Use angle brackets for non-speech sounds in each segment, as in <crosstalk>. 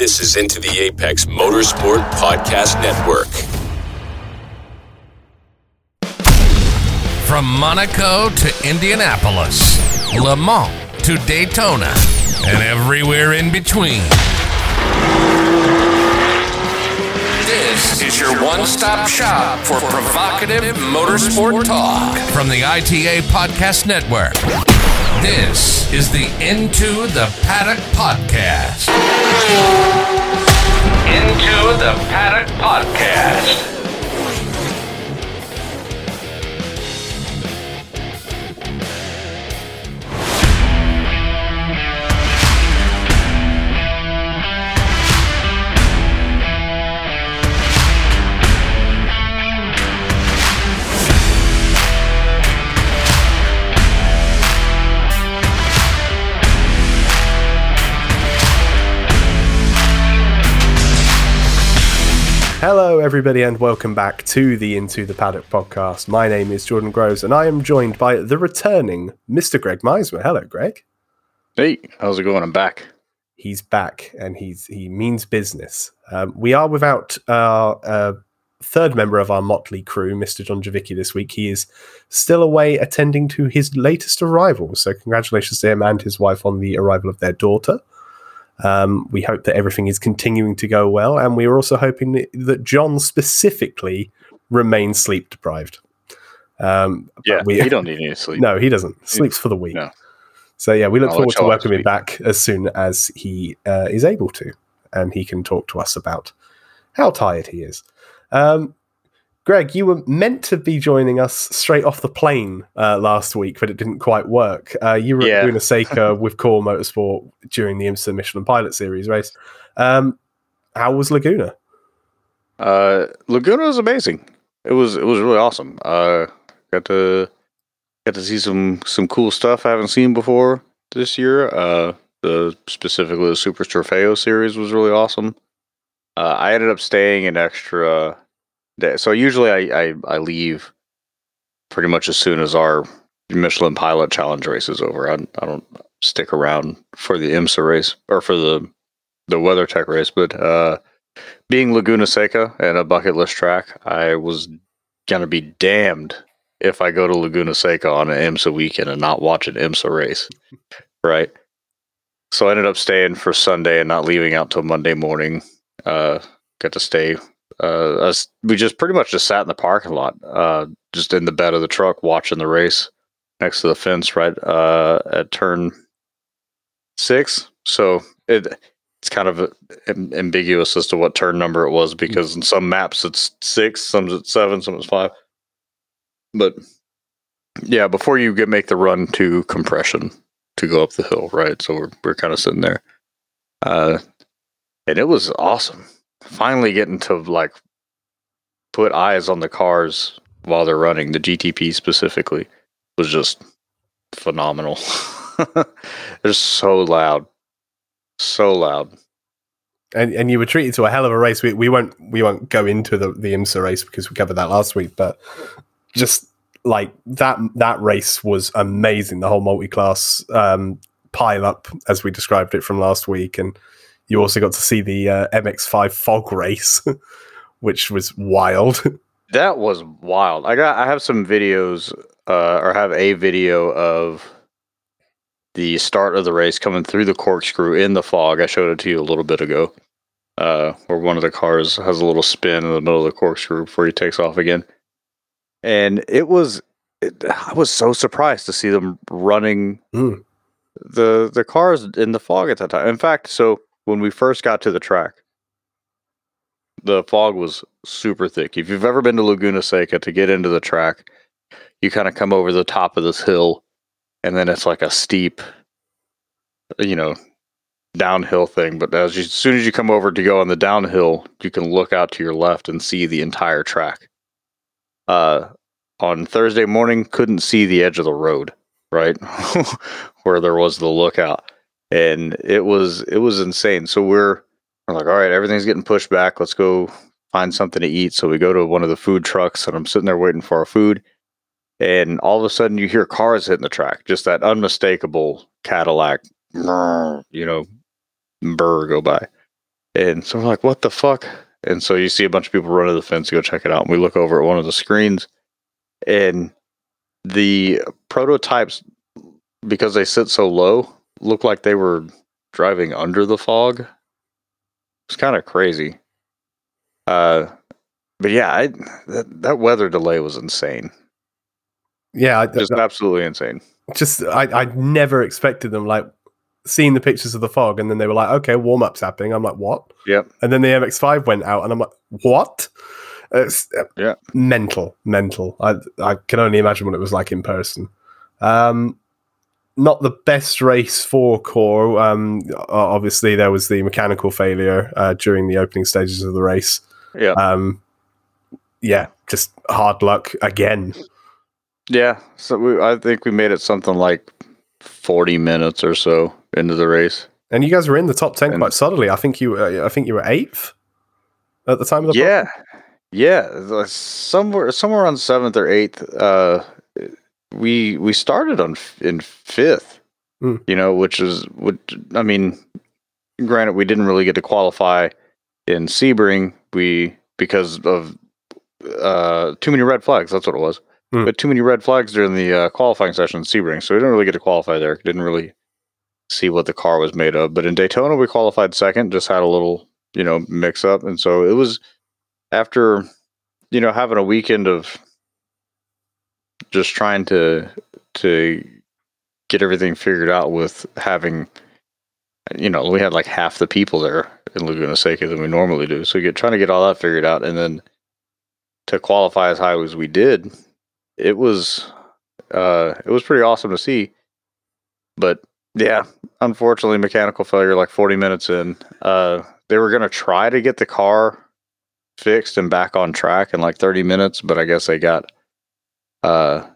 This is Into the Apex Motorsport Podcast Network. From Monaco to Indianapolis, Le Mans to Daytona, and everywhere in between. This is your one stop shop for provocative motorsport talk from the ITA Podcast Network. This is the Into the Paddock Podcast. Into the Paddock Podcast. Hello, everybody, and welcome back to the Into the Paddock podcast. My name is Jordan Groves, and I am joined by the returning Mr. Greg Meismer. Hello, Greg. Hey, how's it going? I'm back. He's back, and he's he means business. Um, we are without our uh, third member of our motley crew, Mr. John Javicki, this week. He is still away attending to his latest arrival. So, congratulations to him and his wife on the arrival of their daughter. Um, we hope that everything is continuing to go well, and we are also hoping that, John specifically remains sleep deprived. Um, Yeah, we, he don't need any sleep. <laughs> no, he doesn't. Sleeps for the week. No. So yeah, we look I'll forward to welcoming him back as soon as he uh, is able to, and he can talk to us about how tired he is. Um, Greg, you were meant to be joining us straight off the plane uh, last week, but it didn't quite work. Uh, you were Yeah. at Laguna Seca <laughs> with Core Motorsport during the IMSA Michelin Pilot Series race. Um, how was Laguna? Uh, Laguna was amazing. It was it was really awesome. Uh, got to got to see some some cool stuff I haven't seen before this year. Uh, the specifically the Super Trofeo series was really awesome. Uh, I ended up staying an extra day. So usually I, I I leave pretty much as soon as our Michelin Pilot Challenge race is over. I, I don't stick around for the IMSA race or for the the WeatherTech race, but uh, being Laguna Seca and a bucket list track, I was gonna be damned if I go to Laguna Seca on an IMSA weekend and not watch an IMSA race, <laughs> right? So I ended up staying for Sunday and not leaving out till Monday morning. Uh, got to stay. Uh, us, we just pretty much just sat in the parking lot, uh, just in the bed of the truck watching the race next to the fence, right uh, at turn six. So it it's kind of ambiguous as to what turn number it was because in some maps it's six, some it's seven, some it's five. But yeah, before you get make the run to compression to go up the hill, right? So we're we're kind of sitting there, uh, and it was awesome. Finally getting to like put eyes on the cars while they're running. The GTP specifically was just phenomenal. <laughs> They're so loud, so loud. and and you were treated to a hell of a race. We, we won't we won't go into the the IMSA race because we covered that last week, but just like that that race was amazing. The whole multi class um, pile up, as we described it from last week, and you also got to see the uh, MX5 fog race, <laughs> which was wild. <laughs> That was wild. I got I have some videos uh or have a video of the start of the race coming through the corkscrew in the fog. I showed it to you a little bit ago. Uh where one of the cars has a little spin in the middle of the corkscrew before he takes off again. And it was it, I was so surprised to see them running Mm. the the cars in the fog at that time. In fact, so when we first got to the track, the fog was super thick. If you've ever been to Laguna Seca to get into the track, you kind of come over the top of this hill, and then it's like a steep, you know, downhill thing. But as, you, as soon as you come over to go on the downhill, you can look out to your left and see the entire track. Uh, on Thursday morning, couldn't see the edge of the road, right <laughs> where there was the lookout, and it was it was insane. So we're we're like, all right, everything's getting pushed back. Let's go find something to eat. So we go to one of the food trucks, and I'm sitting there waiting for our food. And all of a sudden, you hear cars hitting the track, just that unmistakable Cadillac, <laughs> you know, burr go by. And so we're like, what the fuck? And so you see a bunch of people run to the fence to go check it out. And we look over at one of the screens, and the prototypes, because they sit so low, look like they were driving under the fog. It's kind of crazy. Uh, but yeah, I, that, that weather delay was insane. Yeah, I, Just absolutely insane. just I, I never expected them like seeing the pictures of the fog and then they were like okay warm up's happening i'm like what Yep. and then the mx5 went out and i'm like what it's uh, Yeah. mental mental i i can only imagine what it was like in person um not the best race for core um obviously there was the mechanical failure uh, during the opening stages of the race Yeah. um yeah just hard luck again Yeah. So we, I think we made it something like 40 minutes or so into the race. And you guys were in the top ten And- quite subtly. I think you, were, I think you were eighth at the time of the Yeah. Yeah. Somewhere, somewhere on seventh or eighth, uh, we, we started on in fifth, Hmm. you know, which is, which, I mean, granted, we didn't really get to qualify in Sebring. We, because of, uh, too many red flags. That's what it was. Hmm. But too many red flags during the uh, qualifying session in Sebring. So we didn't really get to qualify there. Didn't really see what the car was made of. But in Daytona, we qualified second, just had a little, you know, mix up. And so it was after, you know, having a weekend of just trying to, to get everything figured out with having, you know, we had like half the people there in Laguna Seca than we normally do. So we get trying to get all that figured out. And then to qualify as high as we did, it was, uh, it was pretty awesome to see. But yeah, unfortunately, mechanical failure like 40 minutes in. Uh, they were to try to get the car fixed and back on track in like 30 minutes, but I guess they got uh,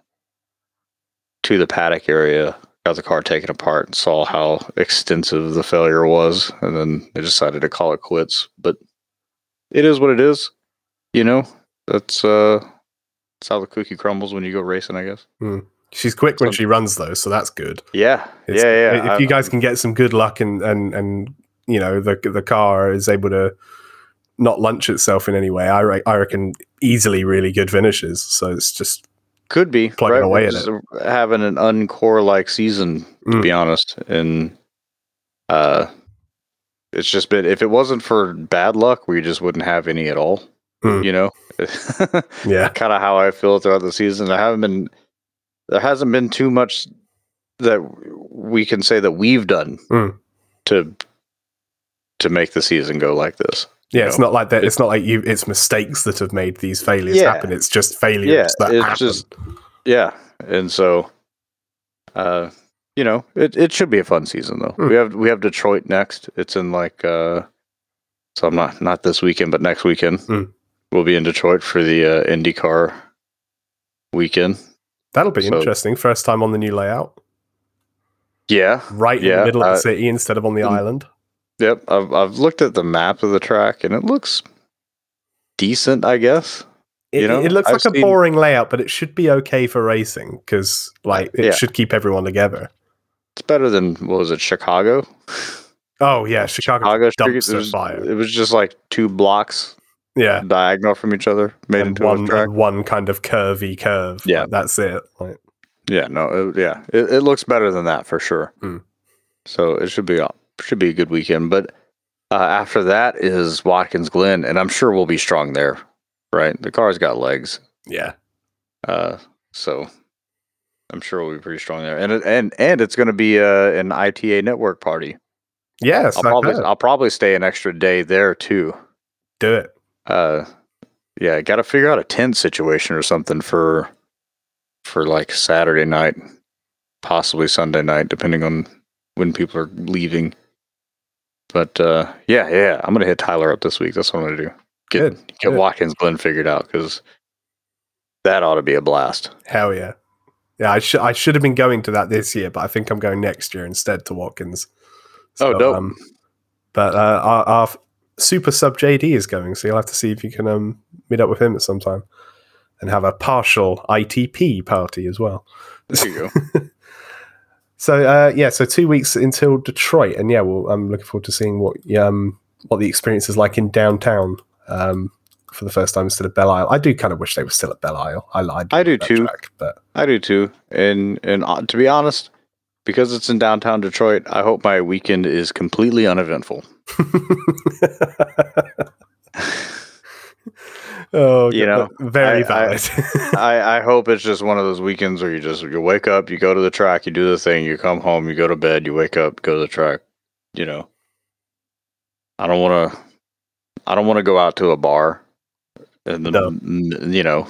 to the paddock area, got the car taken apart, and saw how extensive the failure was, and then they decided to call it quits. But it is what it is, you know. That's uh, that's how the cookie crumbles when you go racing, I guess. She's quick when she runs though, so that's good. Yeah, It's- yeah, yeah. If you guys can get some good luck and and and you know the the car is able to not lunch itself in any way, I re- I reckon easily really good finishes. So it's just Could be plugging away at Just Having an uncore like season, to Mm. be honest, and uh, it's just been. If it wasn't for bad luck, we just wouldn't have any at all. Mm. You know, <laughs> yeah, kind of how I feel throughout the season. I haven't been. There hasn't been too much that we can say that we've done Mm. to to make the season go like this. Yeah. It's know, not like that. It's not like you. It's mistakes that have made these failures Yeah. happen. It's just failures Yeah, that it's happen. just- Yeah, and so, uh, you know, it, it should be a fun season though. Hmm. We have we have Detroit next. It's in like uh, so I'm not not this weekend, but next weekend Hmm. we'll be in Detroit for the uh, IndyCar weekend. That'll be so- interesting. First time on the new layout, Yeah, right in Yeah, the middle of uh, the city instead of on the mm. island. Yep. I've I've looked at the map of the track and it looks decent, I guess. It, You know, it looks I've like a seen- boring layout, but it should be okay for racing because, like, it Yeah. should keep everyone together. It's better than what was it, Chicago? Oh yeah, Chicago, Chicago. It was, fire. it was just like two blocks Yeah, diagonal from each other, made and into one a track. one kind of curvy curve. Yeah. Like, that's it. Like, Yeah, no, it, yeah, it, it looks better than that for sure. Hmm. So it should be a- should be a good weekend. But uh, after that is Watkins Glen, and I'm sure we'll be strong there. Right, the car's got legs, yeah, uh, so I'm sure we'll be pretty strong there. And and and it's going to be uh, an ITA network party. yes, I'll probably heard. I'll probably stay an extra day there too. do it. Uh, yeah, got to figure out a tent situation or something for for like Saturday night, possibly Sunday night, depending on when people are leaving. But uh, yeah, yeah, I'm gonna hit Tyler up this week. That's what I'm gonna do. Get Good, get good. Watkins Glen figured out because that ought to be a blast. Hell yeah, yeah. I should I should have been going to that this year, but I think I'm going next year instead to Watkins. Oh, dope. but uh, our, our super sub JD is going, so you'll have to see if you can um, meet up with him at some time and have a partial ITP party as well. There you go. <laughs> So uh, yeah, so two weeks until Detroit, and yeah, well, I'm looking forward to seeing what um, what the experience is like in downtown um, for the first time instead of Belle Isle. I do kind of wish they were still at Belle Isle. I, I, I do too. track, but I do too. And and uh, to be honest, because it's in downtown Detroit, I hope my weekend is completely uneventful. <laughs> oh, You know, very I- I- <laughs> I, I hope it's just one of those weekends where you just you wake up, you go to the track, you do the thing, you come home, you go to bed, you wake up, go to the track. You know, I don't want to. I don't want to go out to a bar, and No. you know,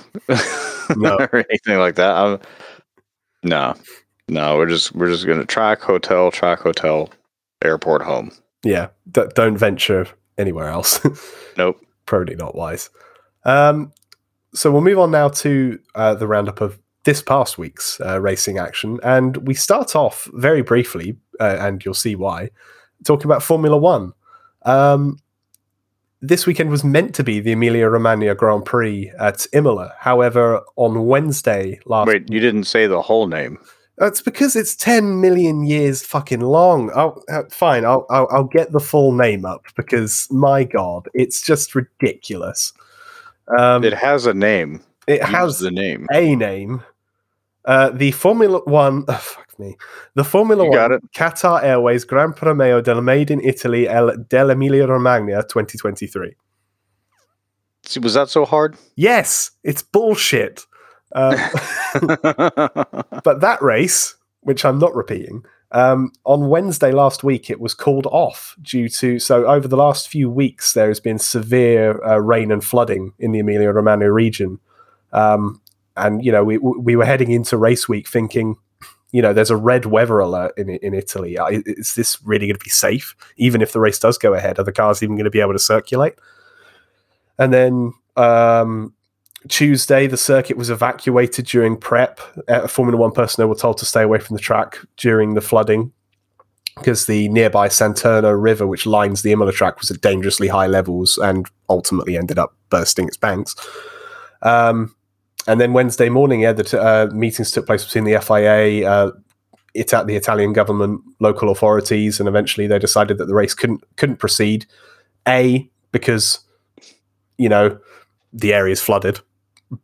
No. <laughs> or anything like that. I'm, no, no, we're just we're just gonna track hotel, track hotel, airport, home. yeah, d- don't venture anywhere else. <laughs> Nope. Probably not wise. Um, so we'll move on now to uh, the roundup of this past week's uh, racing action, and we start off very briefly, uh, and you'll see why, talking about Formula One. Um, this weekend was meant to be the Emilia Romagna Grand Prix at Imola. However, on Wednesday last Wait, you didn't say the whole name. That's because it's 10 million years fucking long. I'll, uh, fine, I'll, I'll, I'll get the full name up because, my God, it's just ridiculous. Um, It it, has a name. Use has the name. a name. Uh, the Formula One, <laughs> oh, fuck me. The Formula One it. Qatar Airways Gran Premio del Made in Italy El, dell'Emilia Romagna 2023. See, was that so hard? Yes, it's bullshit. Uh, <laughs> <laughs> but that race, which I'm not repeating, um, on Wednesday last week, it was called off due to. So, over the last few weeks, there has been severe uh, rain and flooding in the Emilia Romagna region. Um, and, you know, we, we were heading into race week thinking, you know, there's a red weather alert in, in Italy. Is this really going to be safe? Even if the race does go ahead, are the cars even going to be able to circulate? And then um, Tuesday, the circuit was evacuated during prep. Uh, Formula One personnel were told to stay away from the track during the flooding because the nearby Santerno River, which lines the Imola track, was at dangerously high levels and ultimately ended up bursting its banks. Um, and then Wednesday morning, yeah, the t- uh, meetings took place between the FIA, uh, Ita- the Italian government, local authorities, and eventually they decided that the race couldn't couldn't proceed. A because you know the area is flooded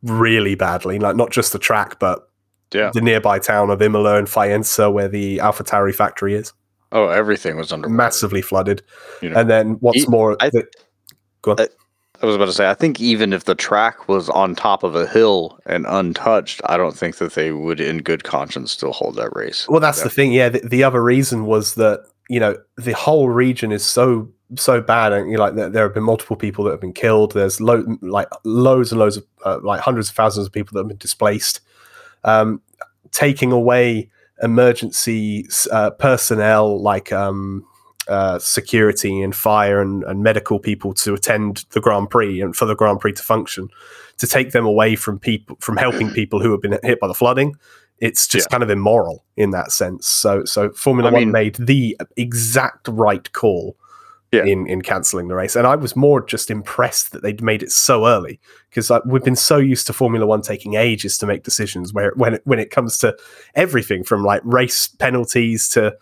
really badly, like not just the track, but Yeah. the nearby town of Imola and Faenza, where the AlphaTauri factory is, Oh, everything was under massively flooded. You know. And then what's E- more, I- go on. I- I was about to say, I think even if the track was on top of a hill and untouched, I don't think that they would, in good conscience, still hold that race. Well, that's Yeah. the thing. Yeah, the, the other reason was that you know the whole region is so so bad, and you know, like there, there have been multiple people that have been killed. There's lo- like loads and loads of uh, like hundreds of thousands of people that have been displaced. Um, taking away emergency uh, personnel like um, uh, security and fire and, and medical people to attend the Grand Prix and for the Grand Prix to function, to take them away from people from helping <clears throat> people who have been hit by the flooding it's just kind of immoral in that sense. So so Formula I One mean- made the exact right call Yeah. in in cancelling the race, and I was more just impressed that they'd made it so early because like, we've been so used to Formula One taking ages to make decisions. Where when it, when it comes to everything from like race penalties to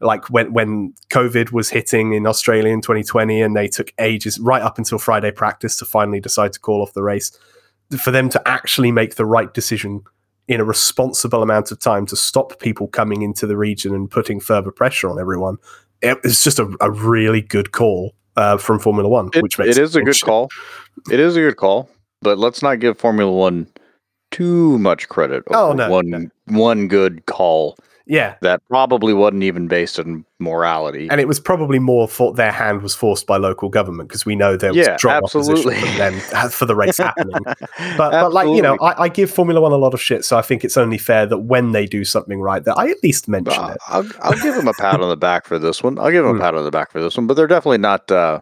like when when COVID was hitting in Australia in 2020, and they took ages right up until Friday practice to finally decide to call off the race. For them to actually make the right decision in a responsible amount of time to stop people coming into the region and putting further pressure on everyone. It- It's just a, a really good call uh, from Formula One, It, which makes it is a good call. It is a good call, but let's not give Formula One too much credit. Oh, no, one no. one good call Yeah, that probably wasn't even based on morality. and it was probably more for their hand was forced by local government because we know there was Yeah, strong absolutely. opposition from them <laughs> for the race happening. <laughs> But, but like you know, I, I give Formula One a lot of shit, so I think it's only fair that when they do something right, that I at least mention Uh, it. I'll, I'll give them a pat on the back for this one. I'll give Hmm. a pat on the back for this one, but they're definitely not, uh,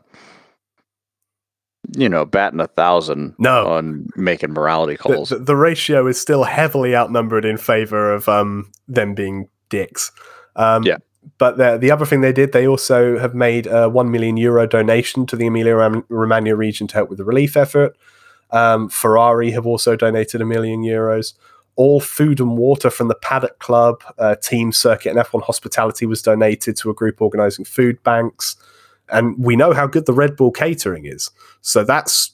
you know, batting a thousand No. on making morality The, calls. the, the ratio is still heavily outnumbered in favor of um, them being dicks. Um, Yeah. But the, the other thing they did, they also have made a 1 million euro donation to the Emilia Romagna region to help with the relief effort. Um, Ferrari have also donated a million euros. All food and water from the Paddock Club, uh, Team Circuit, and F1 Hospitality was donated to a group organizing food banks. and we know how good the Red Bull catering is. So that's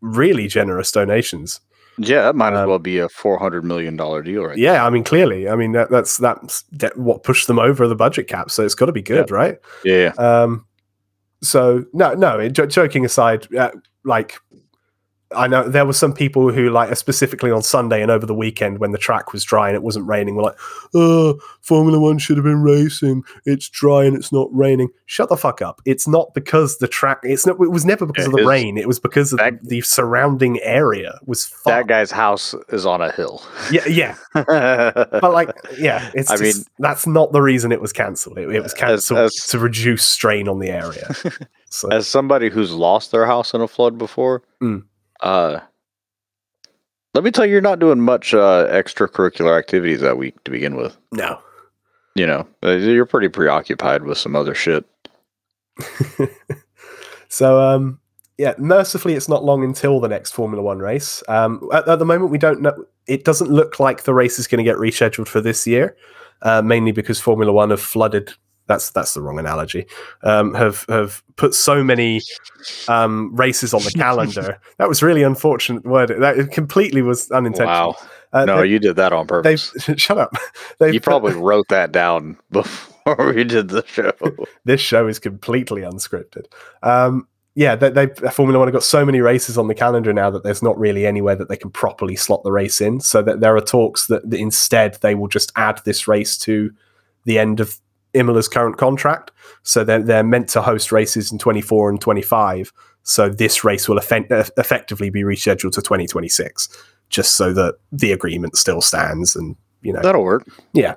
really generous donations. Yeah, that might as Um, well be a four hundred million dollar deal, right? Yeah, I mean, clearly, I mean that, that's that's what pushed them over the budget cap. So it's got to be good, right? Yeah, yeah. Um, so no, no. joking aside, uh, like I know there were some people who like specifically on Sunday and over the weekend when the track was dry and it wasn't raining were like, "Oh, Formula One should have been racing. It's dry and it's not raining." Shut the fuck up! It's not because the track. It's not. It was never because of the rain. It was because of that- the surrounding area was That guy's house is on a hill. Yeah, yeah. <laughs> But like, yeah, it's. I just, mean- that's not the reason it was cancelled. It, it was As- cancelled as- to reduce strain on the area. <laughs> So As somebody who's lost their house in a flood before, Mm. Uh, let me tell you, you're not doing much uh, extracurricular activities that week to begin with. no, You know, uh, you're pretty preoccupied with some other shit. <laughs> so um, yeah, mercifully, it's not long until the next Formula One race. Um, at, at the moment, we don't know. It doesn't look like the race is going to get rescheduled for this year, uh, mainly because Formula One have flooded. That's that's the wrong analogy. Um, have have put so many um, races on the calendar. <laughs> that was really unfortunate word. That it completely was unintentional. Wow. Uh, no, you did that on they've purpose. <laughs> shut up. <laughs> They've You put- probably wrote that down before we did the show. this show is completely unscripted. Um, yeah, they, they Formula One have got so many races on the calendar now that there's not really anywhere that they can properly slot the race in. So that there are talks that, that instead they will just add this race to the end of Imola's current contract. So they're, they're meant to host races in 24 and 25. So this race will effect- effectively be rescheduled to 2026, just so that the agreement still stands. And you know, That'll work. Yeah.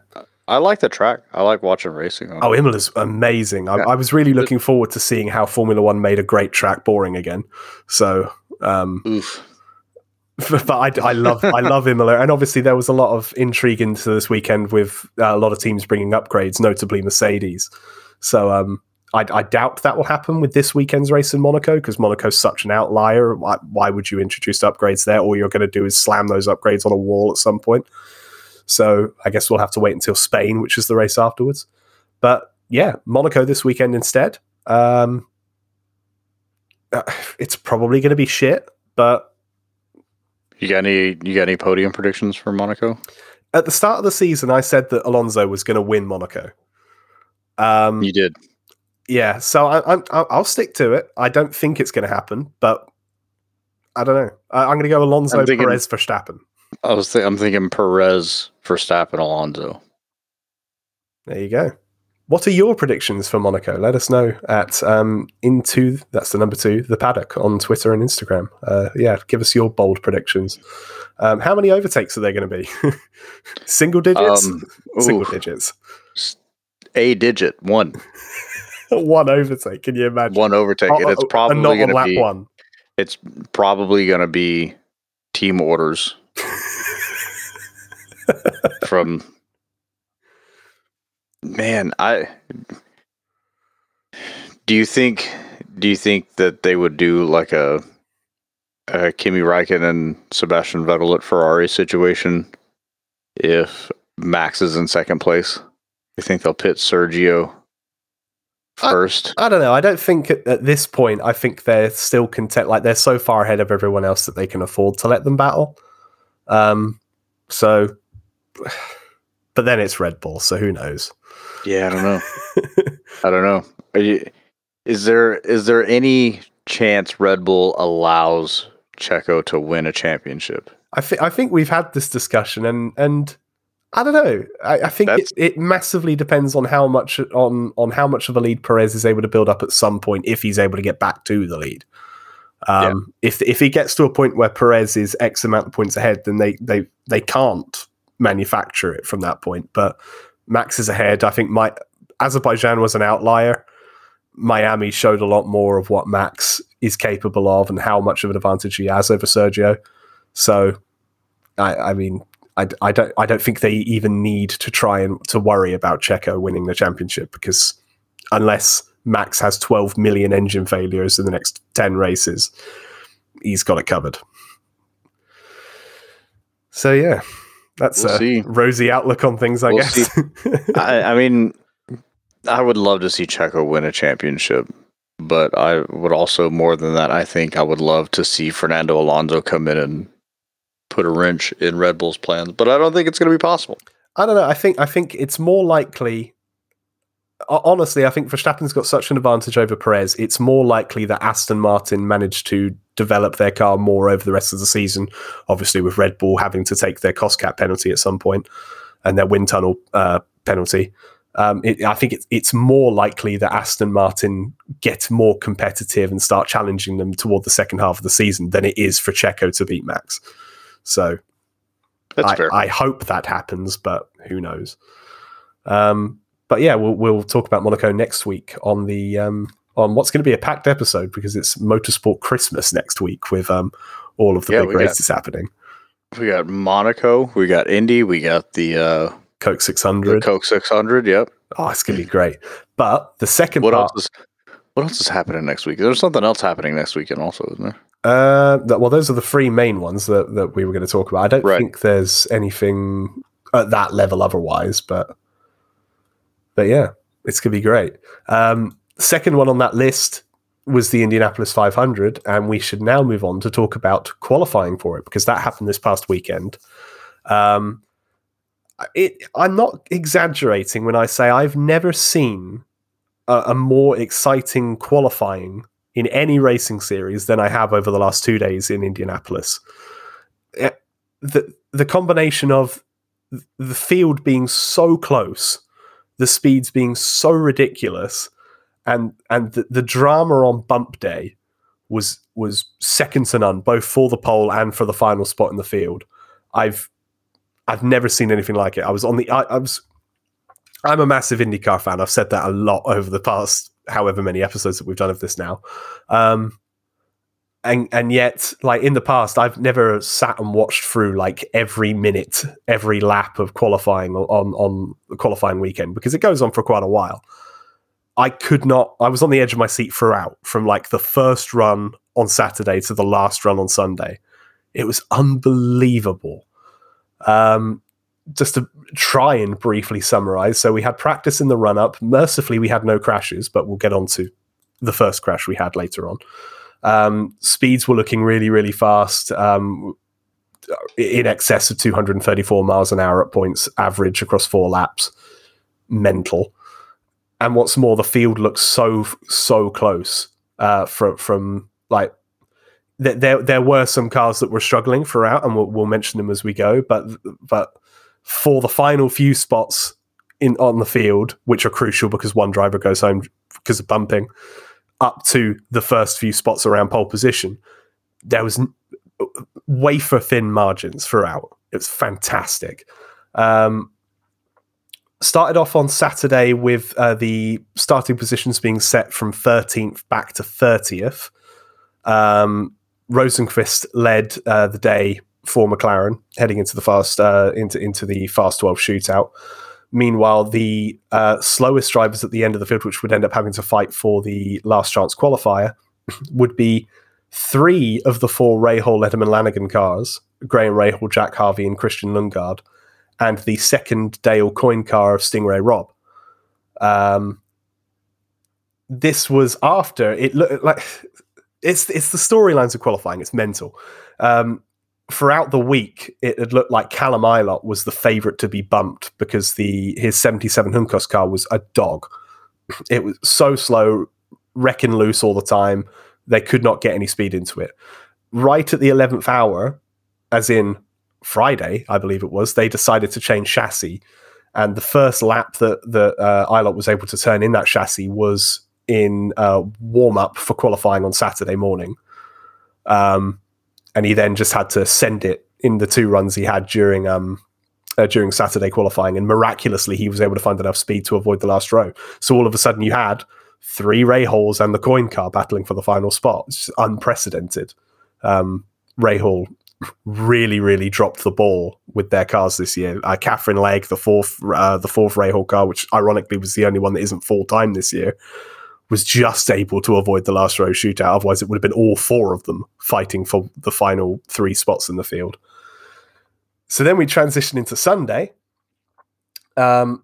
I like the track. I like watching racing. On Oh, it. Imola's amazing. I, Yeah. I was really looking forward to seeing how Formula One made a great track boring again. So, um, Oof. <laughs> but I, I love I love Imola, and obviously there was a lot of intrigue into this weekend with uh, a lot of teams bringing upgrades, notably Mercedes. So, um, I, I doubt that will happen with this weekend's race in Monaco because Monaco's such an outlier. Why, why would you introduce upgrades there? All you're going to do is slam those upgrades on a wall at some point. So I guess we'll have to wait until Spain, which is the race afterwards. But yeah, Monaco this weekend instead. Um, <sighs> it's probably going to be shit, but You got any? You got any podium predictions for Monaco? at the start of the season, I said that Alonso was going to win Monaco. Um, You did. yeah, so I, I'm, I'll I'll stick to it. I don't think it's going to happen, but I don't know. I, I'm going to go Alonso, thinking- Perez, Verstappen. I was. Th- I'm thinking Perez, Verstappen, Alonso. There you go. What are your predictions for Monaco? Let us know at um, into that's the number two the paddock on Twitter and Instagram. Uh, yeah, give us your bold predictions. Um, how many overtakes are there going to be? <laughs> Single digits, Um, <laughs> single digits, a digit one, <laughs> one overtake. Can you imagine? one overtake, and it's Oh, oh, probably not on going to lap be. one. It's probably going to be team orders from. Man, I. Do you think? Do you think that they would do like a, a Kimi Räikkönen and Sebastian Vettel at Ferrari situation if Max is in second place? You think they'll pit Sergio I- first? I don't know. I don't think at, at this point. I think they're still content. Like they're so far ahead of everyone else that they can afford to let them battle. Um. So, <sighs> but then it's Red Bull, so who knows? Yeah, I don't know. <laughs> I don't know. Are you, is there is there any chance Red Bull allows Checo to win a championship? I think I think we've had this discussion, and and I don't know. I, I think it, it massively depends on how much on on how much of a lead Perez is able to build up at some point if he's able to get back to the lead. Um, If if he gets to a point where Perez is X amount of points ahead, then they they they can't manufacture it from that point. But Max is ahead. I think my Azerbaijan was an outlier. Miami showed a lot more of what Max is capable of and how much of an advantage he has over Sergio. So, I, I mean, I, I don't I don't think they even need to try and to worry about Checo winning the championship because unless Max has 12 million engine failures in the next 10 races, he's got it covered. So yeah, that's We'll a see. rosy outlook on things, I We'll guess. <laughs> I, I mean, I would love to see Checo win a championship. but I would also more than that. I think I would love to see Fernando Alonso come in and put a wrench in Red Bull's plans, but I don't think it's going to be possible. I don't know. I think I think it's more likely. Honestly, I think Verstappen's got such an advantage over Perez. It's more likely that Aston Martin managed to develop their car more over the rest of the season. Obviously, with Red Bull having to take their cost cap penalty at some point and their wind tunnel uh, penalty. Um, it, I think it's it's more likely that Aston Martin get more competitive and start challenging them toward the second half of the season than it is for Checo to beat Max. So That's I. I hope that happens, but who knows? Um, but yeah, we'll we'll talk about Monaco next week on the um, on what's going to be a packed episode because it's Motorsport Christmas next week with um, all of the Yeah, big we got- races happening. we got Monaco, we got Indy, we got the uh, Coke the 600. Coke 600. Yep. oh, it's going to be great. But the second What part, else is what else is happening next week? There's something else happening next weekend, also, isn't there? Uh, th- well, those are the three main ones that, that we were going to talk about. I don't Right. think there's anything at that level otherwise, but but yeah, it's going to be great. Um, second one on that list was the Indianapolis 500, and we should now move on to talk about qualifying for it because that happened this past weekend. Um, it, I'm not exaggerating when I say I've never seen a, a more exciting qualifying in any racing series than I have over the last two days in Indianapolis. Eh, The the combination of the field being so close, the speeds being so ridiculous, and and the, the drama on bump day was was second to none, both for the pole and for the final spot in the field. I've I've never seen anything like it. I was on the I, I was I'm a massive IndyCar fan. I've said that a lot over the past however many episodes that we've done of this now. Um, and and yet, like in the past, I've never sat and watched through like every minute, every lap of qualifying on on the qualifying weekend because it goes on for quite a while. I could not. I was on the edge of my seat throughout, from like the first run on Saturday to the last run on Sunday. It was unbelievable. Um, just to try and briefly summarize, so we had practice in the run up. Mercifully, we had no crashes, but we'll get on to the first crash we had later on. Um, speeds were looking really, really fast, um, in excess of 234 miles an hour at points average across four laps. Mental. And what's more, the field looks so so close uh, from from like th- there there were some cars that were struggling throughout, and we'll, we'll mention them as we go. But but for the final few spots in on the field, which are crucial because one driver goes home because of bumping, up to the first few spots around pole position, there was wafer thin margins throughout. It was fantastic. Um, started off on Saturday with uh, the starting positions being set from 13th back to 30th. Um, Rosenqvist led uh, the day for McLaren, heading into the fast uh, into into the fast 12 shootout. Meanwhile, the uh, slowest drivers at the end of the field, which would end up having to fight for the last chance qualifier, <clears throat> would be three of the four Rahal, Letterman, Lanigan cars: Graham Rahal, Jack Harvey, and Christian Lundgaard, and the second Dale Coyne car of Sting Ray Robb. Um, this was after it looked like it's it's the storylines of qualifying. It's mental. Um, throughout the week, it had looked like Callum Ilott was the favourite to be bumped because the his 77 Juncos car was a dog. It was so slow, wrecking loose all the time. They could not get any speed into it. Right at the 11th hour, as in Friday, I believe it was, they decided to change chassis. And the first lap that, that uh, Ilott was able to turn in that chassis was in uh, warm up for qualifying on Saturday morning. Um, and he then just had to send it in the two runs he had during um, uh, during Saturday qualifying, and miraculously he was able to find enough speed to avoid the last row. So all of a sudden you had three Rahals and the Coyne car battling for the final spot. It's unprecedented. Um, Rahal really, really dropped the ball with their cars this year. Uh, Katherine Legge, the fourth, uh, the fourth Rahal car, which ironically was the only one that isn't full time this year, was just able to avoid the last row shootout. Otherwise, it would have been all four of them fighting for the final three spots in the field. So then we transition into Sunday. Um,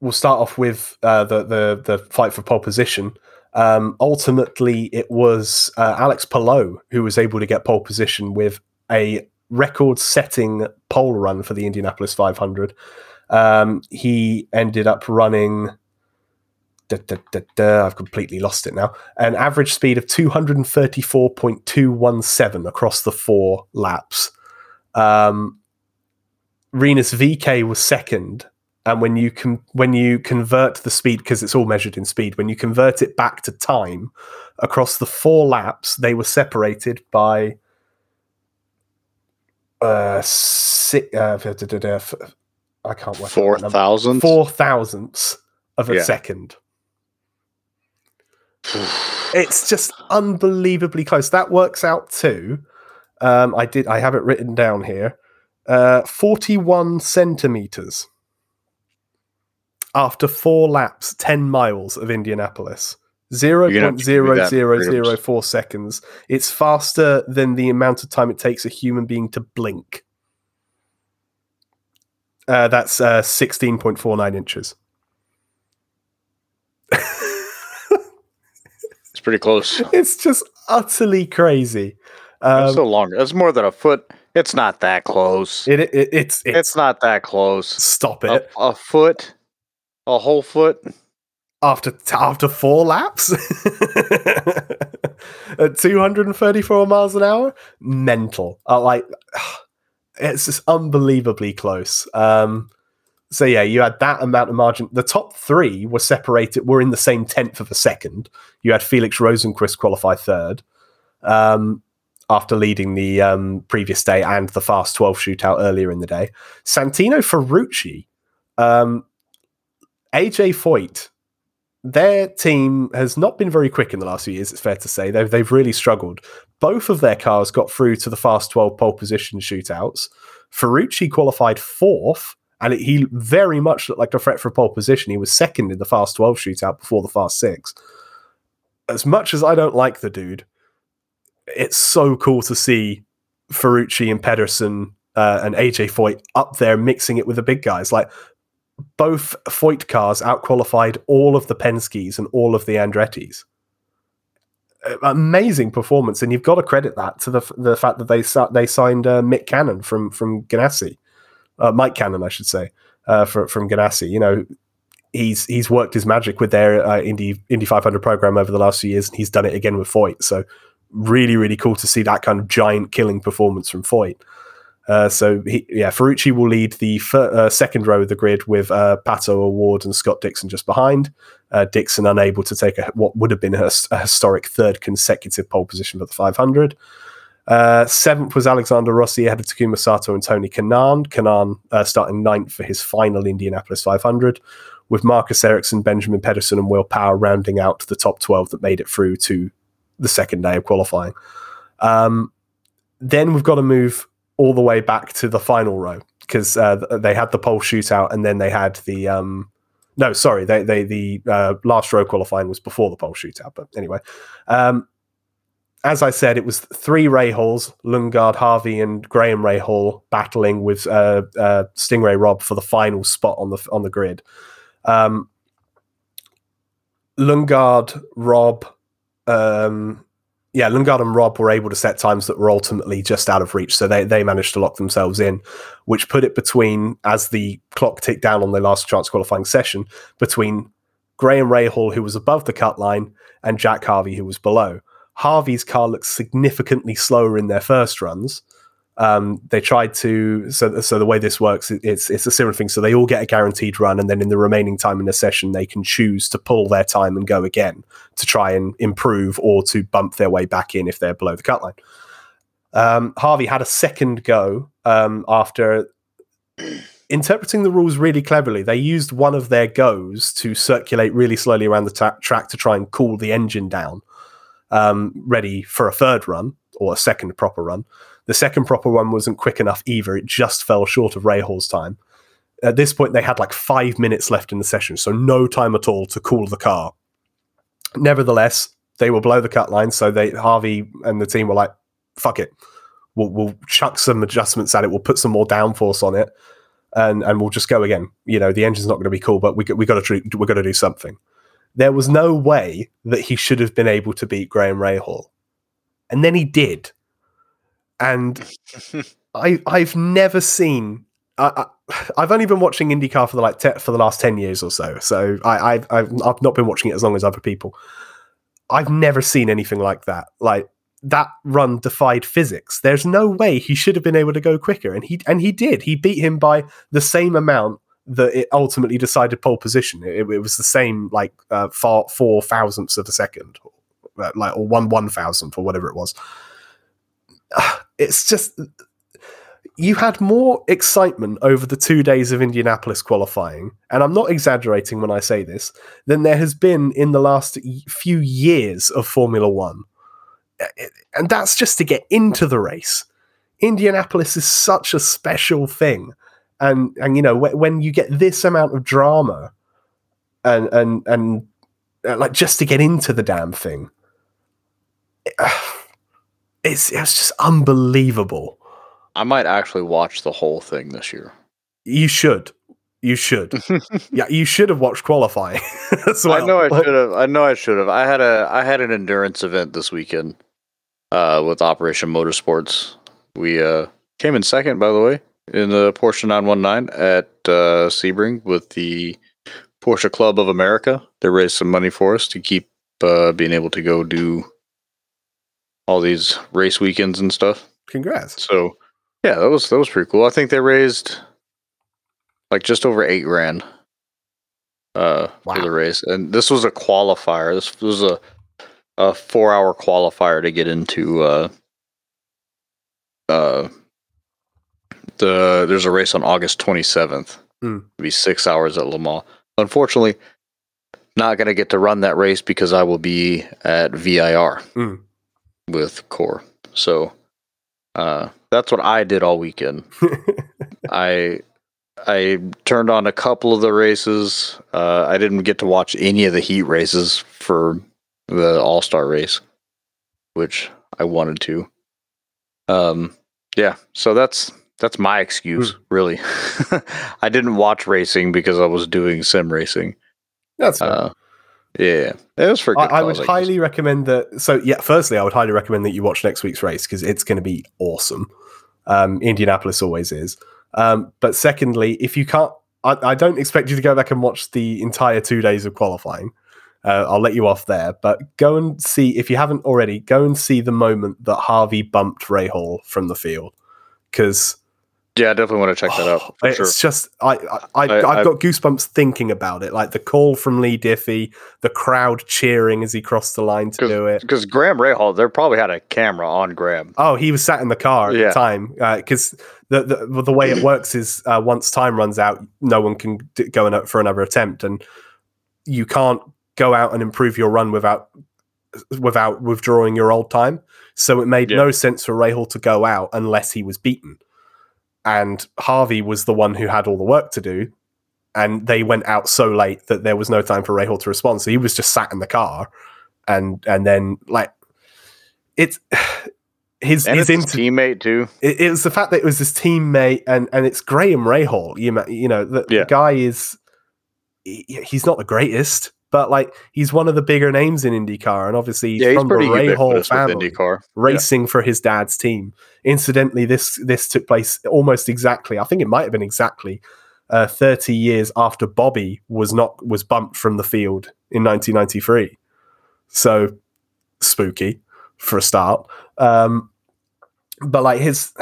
we'll start off with uh, the the the fight for pole position. Um, ultimately, it was uh, Alex Palou who was able to get pole position with a record setting pole run for the Indianapolis 500. Um, he ended up running. Da, da, da, I've completely lost it now. An average speed of 234.217 across the four laps. Um, Rinus VeeKay was second, and when you can when you convert the speed because it's all measured in speed, when you convert it back to time across the four laps, they were separated by uh, six, uh, I can't work four thousand four thousandths of a Yeah. second. It's just unbelievably close. That works out too. um, I did I have it written down here. Uh, 41 centimeters after four laps, 10 miles of Indianapolis. You're gonna have to give me that in 0.0004 seconds. It's faster than the amount of time it takes a human being to blink. Uh, that's uh, 16.49 inches. <laughs> It's pretty close. <laughs> It's just utterly crazy. Um, so long. That's more than a foot. It's not that close. it, it, it's, it's, It's not that close. stop A, it. a foot, a whole foot. after after four laps <laughs> at 234 miles an hour mental uh, like <sighs> it's just unbelievably close um so yeah you had that amount of margin the top three were separated were in the same tenth of a second you had felix rosenqvist qualify third um after leading the um, previous day and the fast 12 shootout earlier in the day santino ferrucci um, aj foyt their team has not been very quick in the last few years. It's fair to say they've they've really struggled. Both of their cars got through to the fast twelve pole position shootouts. Ferrucci qualified fourth, and it, he very much looked like a threat for pole position. He was second in the fast twelve shootout before the fast six. As much as I don't like the dude, it's so cool to see Ferrucci and Pedersen uh, and AJ Foyt up there mixing it with the big guys. Like both Foyt cars outqualified all of the Penske's and all of the Andretti's. Amazing performance, and you've got to credit that to the the fact that they they signed uh, Mick Cannon from from Ganassi, uh, Mike Cannon, I should say, uh, for, from Ganassi. You know, he's he's worked his magic with their uh, Indy Indy 500 program over the last few years, and he's done it again with Foyt. So really, really cool to see that kind of giant killing performance from Foyt. Uh, so he, yeah, Ferrucci will lead the fir- uh, second row of the grid with uh, Pato O'Ward and Scott Dixon just behind. Uh, Dixon unable to take a, what would have been a, a historic third consecutive pole position for the 500. Uh, seventh was Alexander Rossi ahead of Takuma Sato and Tony Kanaan. Kanaan uh, starting ninth for his final Indianapolis 500, with Marcus Ericsson, Benjamin Pedersen, and Will Power rounding out the top 12 that made it through to the second day of qualifying. Um, then we've got to move all the way back to the final row because uh, they had the pole shootout and then they had the um, no, sorry, they they the uh, last row qualifying was before the pole shootout. But anyway, um, as I said, it was three Ray Halls, Lundgaard, Harvey, and Graham Rahal battling with uh, uh, Sting Ray Robb for the final spot on the on the grid. Um, Lundgaard, Robb, um, yeah, Lundgaard and Robb were able to set times that were ultimately just out of reach. So they, they managed to lock themselves in, which put it between, as the clock ticked down on their last chance qualifying session, between Graham Rahal, who was above the cut line, and Jack Harvey, who was below. Harvey's car looks significantly slower in their first runs. Um, they tried to so so the way this works it's it's a similar thing. So they all get a guaranteed run, and then in the remaining time in the session, they can choose to pull their time and go again to try and improve or to bump their way back in if they're below the cut line. Um, Harvey had a second go um, after interpreting the rules really cleverly. They used one of their goes to circulate really slowly around the ta- track to try and cool the engine down, um, ready for a third run or a second proper run. The second proper one wasn't quick enough either. It just fell short of Rahal's time. At this point, they had like five minutes left in the session, so no time at all to cool the car. Nevertheless, they were below the cut line, so they Harvey and the team were like, "Fuck it, we'll, we'll chuck some adjustments at it. We'll put some more downforce on it, and and we'll just go again. You know, the engine's not going to be cool, but we we got to we got to do something." There was no way that he should have been able to beat Graham Rahal. And then he did. And <laughs> I I've never seen I, I, have only been watching IndyCar for the like te- for the last ten years or so. So I, I've, I've I've not been watching it as long as other people. I've never seen anything like that. Like that run defied physics. There's no way he should have been able to go quicker, and he and he did. He beat him by the same amount that it ultimately decided pole position. It, it was the same like uh, four, four thousandths of a second, uh, like or one one thousandth or whatever it was. <sighs> It's just you had more excitement over the two days of Indianapolis qualifying, and I'm not exaggerating when I say this, than there has been in the last few years of Formula One. And that's just to get into the race. Indianapolis is such a special thing. And, and you know, when you get this amount of drama and, and, and uh, like just to get into the damn thing, <sighs> it's, it's just unbelievable I might actually watch the whole thing this year. You should. You should. <laughs> yeah, you should have watched qualifying. <laughs> well. I know I should have. I know I should have. I had a I had an endurance event this weekend uh, with Operation Motorsports. We uh, came in second, by the way, in the Porsche 919 at uh, Sebring with the Porsche Club of America. They raised some money for us to keep uh, being able to go do all these race weekends and stuff. Congrats. So yeah, that was that was pretty cool. I think they raised like just over eight grand uh, wow. for the race, and this was a qualifier. This was a a four hour qualifier to get into uh, uh, the. There's a race on August 27th. Mm. It'll be six hours at Le Mans. Unfortunately, not going to get to run that race because I will be at VIR mm. with Core. So uh, that's what I did all weekend. <laughs> I I turned on a couple of the races. Uh, I didn't get to watch any of the heat races for the All Star race, which I wanted to. Um, yeah, so that's that's my excuse, mm. really. <laughs> I didn't watch racing because I was doing sim racing. That's uh, yeah, it was for. I, I, would highly recommend that. So yeah, firstly, I would highly recommend that you watch next week's race because it's going to be awesome. Um, Indianapolis always is. Um, but secondly, if you can't, I, I, don't expect you to go back and watch the entire two days of qualifying. Uh, I'll let you off there, but go and see if you haven't already. Go and see the moment that Harvey bumped Rahal from the field because yeah, I definitely want to check that out. it's sure. just I, I, I have got goosebumps thinking about it. Like the call from Leigh Diffey, the crowd cheering as he crossed the line to do it. Because Graham Rahal, they probably had a camera on Graham. Oh, he was sat in the car at yeah. the time. Because uh, the, the the way it works is uh, once time runs out, no one can d- go in for another attempt, and you can't go out and improve your run without without withdrawing your old time. So it made yeah. no sense for Rahal to go out unless he was beaten and Harvey was the one who had all the work to do. And they went out so late that there was no time for Rahal to respond. So he was just sat in the car, and and then like it's <sighs> his and his, inter- teammate too. It, it, was the fact that it was his teammate, and and it's Graham Rahal. You you know the, yeah. the guy is he, he's not the greatest, but like he's one of the bigger names in IndyCar, and obviously he's yeah, from the Rahal family, IndyCar. racing yeah. for his dad's team. Incidentally, this this took place almost exactly. I think it might have been exactly uh, 30 years after Bobby was not was bumped from the field in 1993. So spooky for a start. Um, but like his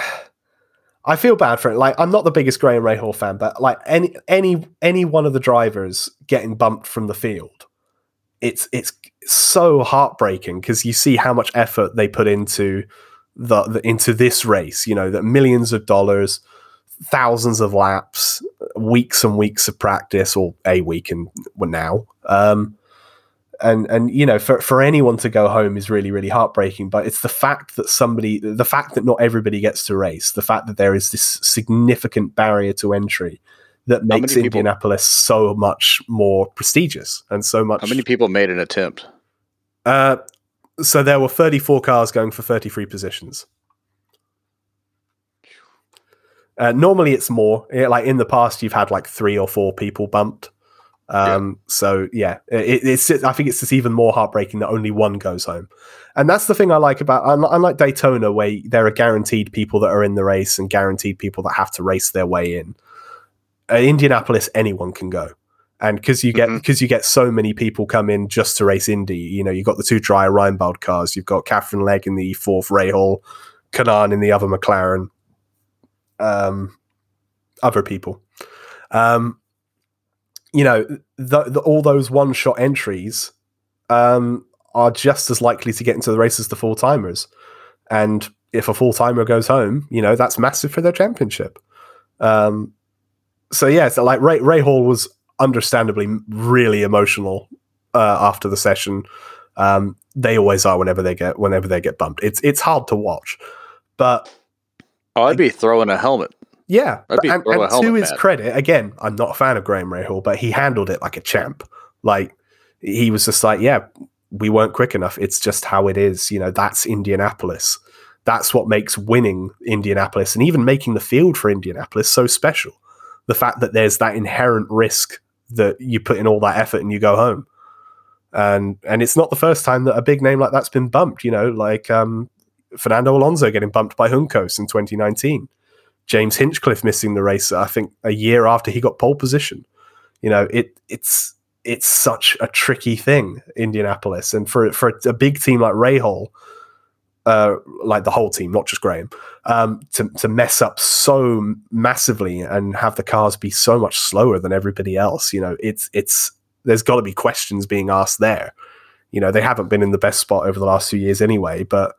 I feel bad for it. Like I'm not the biggest Graham Rahal fan, but like any any any one of the drivers getting bumped from the field, it's it's so heartbreaking because you see how much effort they put into the, the into this race. You know that millions of dollars, thousands of laps, weeks and weeks of practice, or a week and now. Um, and and you know for for anyone to go home is really really heartbreaking but it's the fact that somebody the fact that not everybody gets to race the fact that there is this significant barrier to entry that makes indianapolis people, so much more prestigious and so much how many people made an attempt? Uh so there were 34 cars going for 33 positions. Uh, normally it's more. Like in the past you've had like three or four people bumped Um, So yeah, it, it's I think it's just even more heartbreaking that only one goes home, and that's the thing I like about unlike Daytona where there are guaranteed people that are in the race and guaranteed people that have to race their way in. At Indianapolis, anyone can go, and because you get because you get so many people come in just to race Indy, you know you've got the two Dreyer Reinbold cars, you've got Katherine Legge in the fourth Rahal, Kanaan in the other McLaren, um, other people. Um, you know, the, the, all those one shot entries um, are just as likely to get into the race as the full timers. And if a full timer goes home, you know, that's massive for their championship. Um, so, yeah, so like Ray, Rahal was understandably really emotional uh, after the session. Um, they always are whenever they get whenever they get bumped. It's it's hard to watch, but oh, I'd be throwing a helmet. Yeah, but, and, and to his credit, again, I'm not a fan of Graham Rahal, but he handled it like a champ. Like he was just like, yeah, we weren't quick enough. It's just how it is. You know, that's Indianapolis. That's what makes winning Indianapolis and even making the field for Indianapolis so special. The fact that there's that inherent risk that you put in all that effort and you go home. And and it's not the first time that a big name like that's been bumped. You know, like um, Fernando Alonso getting bumped by Juncos in 2019 James Hinchcliffe missing the race, I think a year after he got pole position. You know, it it's it's such a tricky thing, Indianapolis, and for for a big team like Rahal, uh, like the whole team, not just Graham, um, to to mess up so massively and have the cars be so much slower than everybody else. You know, it's it's there's got to be questions being asked there. You know, they haven't been in the best spot over the last few years anyway, but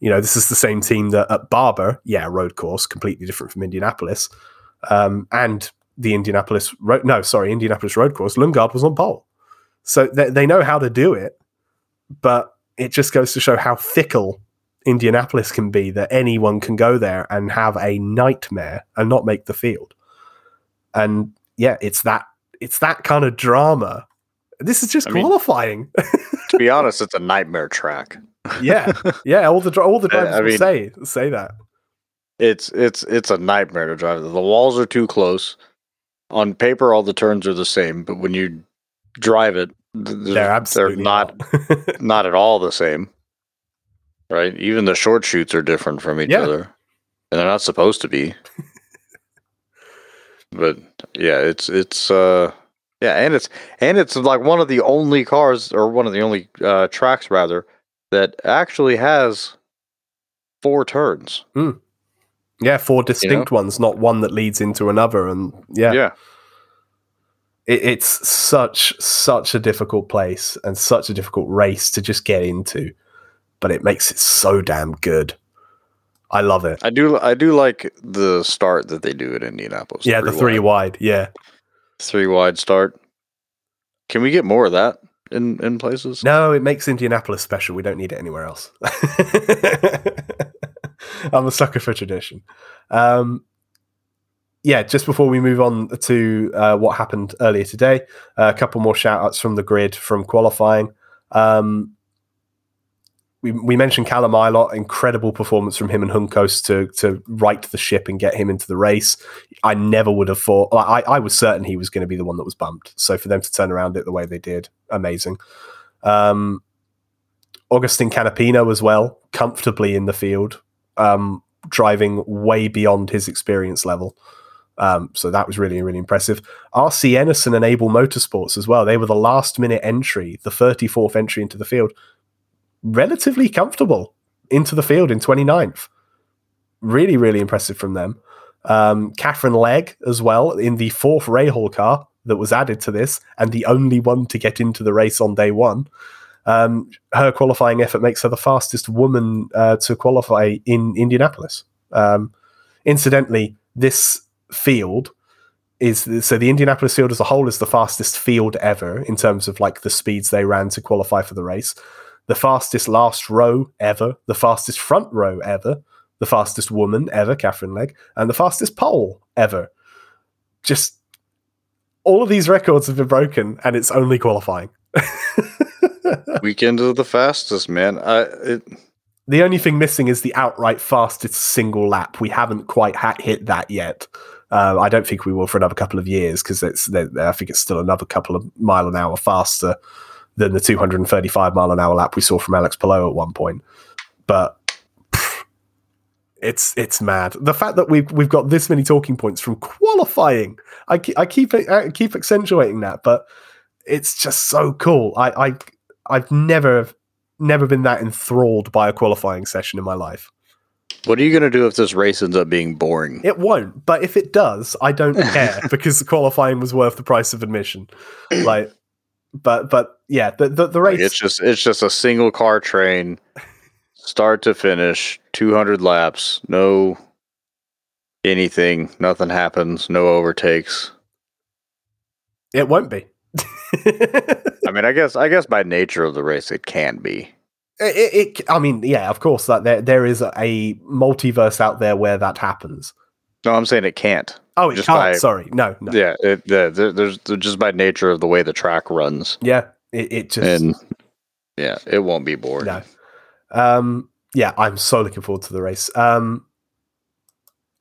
you know, this is the same team that at Barber, yeah, road course, completely different from Indianapolis, um, and the Indianapolis road. No, sorry, Indianapolis road course. Lundgaard was on pole, so they, they know how to do it, but it just goes to show how fickle Indianapolis can be. That anyone can go there and have a nightmare and not make the field, and yeah, it's that it's that kind of drama. This is just I qualifying. Mean, <laughs> to be honest, it's a nightmare track yeah, yeah. All the all the <laughs> drivers I mean, say say that. It's it's it's a nightmare to drive. The walls are too close. On paper, all the turns are the same, but when you drive it, they're, they're not <laughs> not at all the same. Right? Even the short shoots are different from each yeah. other, and they're not supposed to be. <laughs> but yeah, it's it's uh yeah, and it's and it's like one of the only cars or one of the only uh, tracks rather that actually has four turns. Mm. Yeah, four distinct you know? ones, not one that leads into another. And yeah, yeah, it, it's such such a difficult place and such a difficult race to just get into, but it makes it so damn good. I love it. I do. I do like the start that they do at Indianapolis. Yeah, three the three wide. wide. Yeah, three wide start. Can we get more of that? in in places? No, it makes Indianapolis special. We don't need it anywhere else. <laughs> I'm a sucker for tradition. Um, yeah, just before we move on to uh, what happened earlier today, uh, a couple more shout outs from the grid from qualifying. Um, we, we mentioned Callum Ilott, incredible performance from him and Juncos to to right the ship and get him into the race. I never would have thought. I, I was certain he was going to be the one that was bumped. So for them to turn around it the way they did, amazing. Um, Agustin Canapino as well, comfortably in the field, um, driving way beyond his experience level. Um, so that was really, really impressive. RC Enerson and Abel Motorsports as well. They were the last minute entry, the 34th entry into the field relatively comfortable into the field in 29th. Really, really impressive from them. Um, Katherine Legge as well in the fourth Rahal car that was added to this, and the only one to get into the race on day one. Um, her qualifying effort makes her the fastest woman uh, to qualify in Indianapolis. Um, incidentally, this field is so the Indianapolis field as a whole is the fastest field ever in terms of like the speeds they ran to qualify for the race the fastest last row ever, the fastest front row ever, the fastest woman ever, Katherine Legge, and the fastest pole ever. Just all of these records have been broken, and it's only qualifying. <laughs> Weekend of the fastest, man. I, it... The only thing missing is the outright fastest single lap. We haven't quite ha- hit that yet. Uh, I don't think we will for another couple of years because it's. I think it's still another couple of mile an hour faster than the 235 mile an hour lap we saw from Alex Palou at one point. But it's it's mad. The fact that we've we've got this many talking points from qualifying. I keep I keep I keep accentuating that, but it's just so cool. I I I've never never been that enthralled by a qualifying session in my life. What are you going to do if this race ends up being boring? It won't, but if it does, I don't <laughs> care because qualifying was worth the price of admission. Like, but but yeah, the the, the race. It's just it's just a single car train, start to finish, two hundred laps, no anything, nothing happens, no overtakes. It won't be. <laughs> I mean, I guess I guess by nature of the race, it can be. It, it, I mean, yeah, of course, that there there is a multiverse out there where that happens. No, I'm saying it can't. Oh, it Just can't. by- Sorry, no, no. Yeah, it, yeah there, there's just by nature of the way the track runs, Yeah, it, it just and yeah, it won't be boring. no. Um, yeah, I'm so looking forward to the race. Um,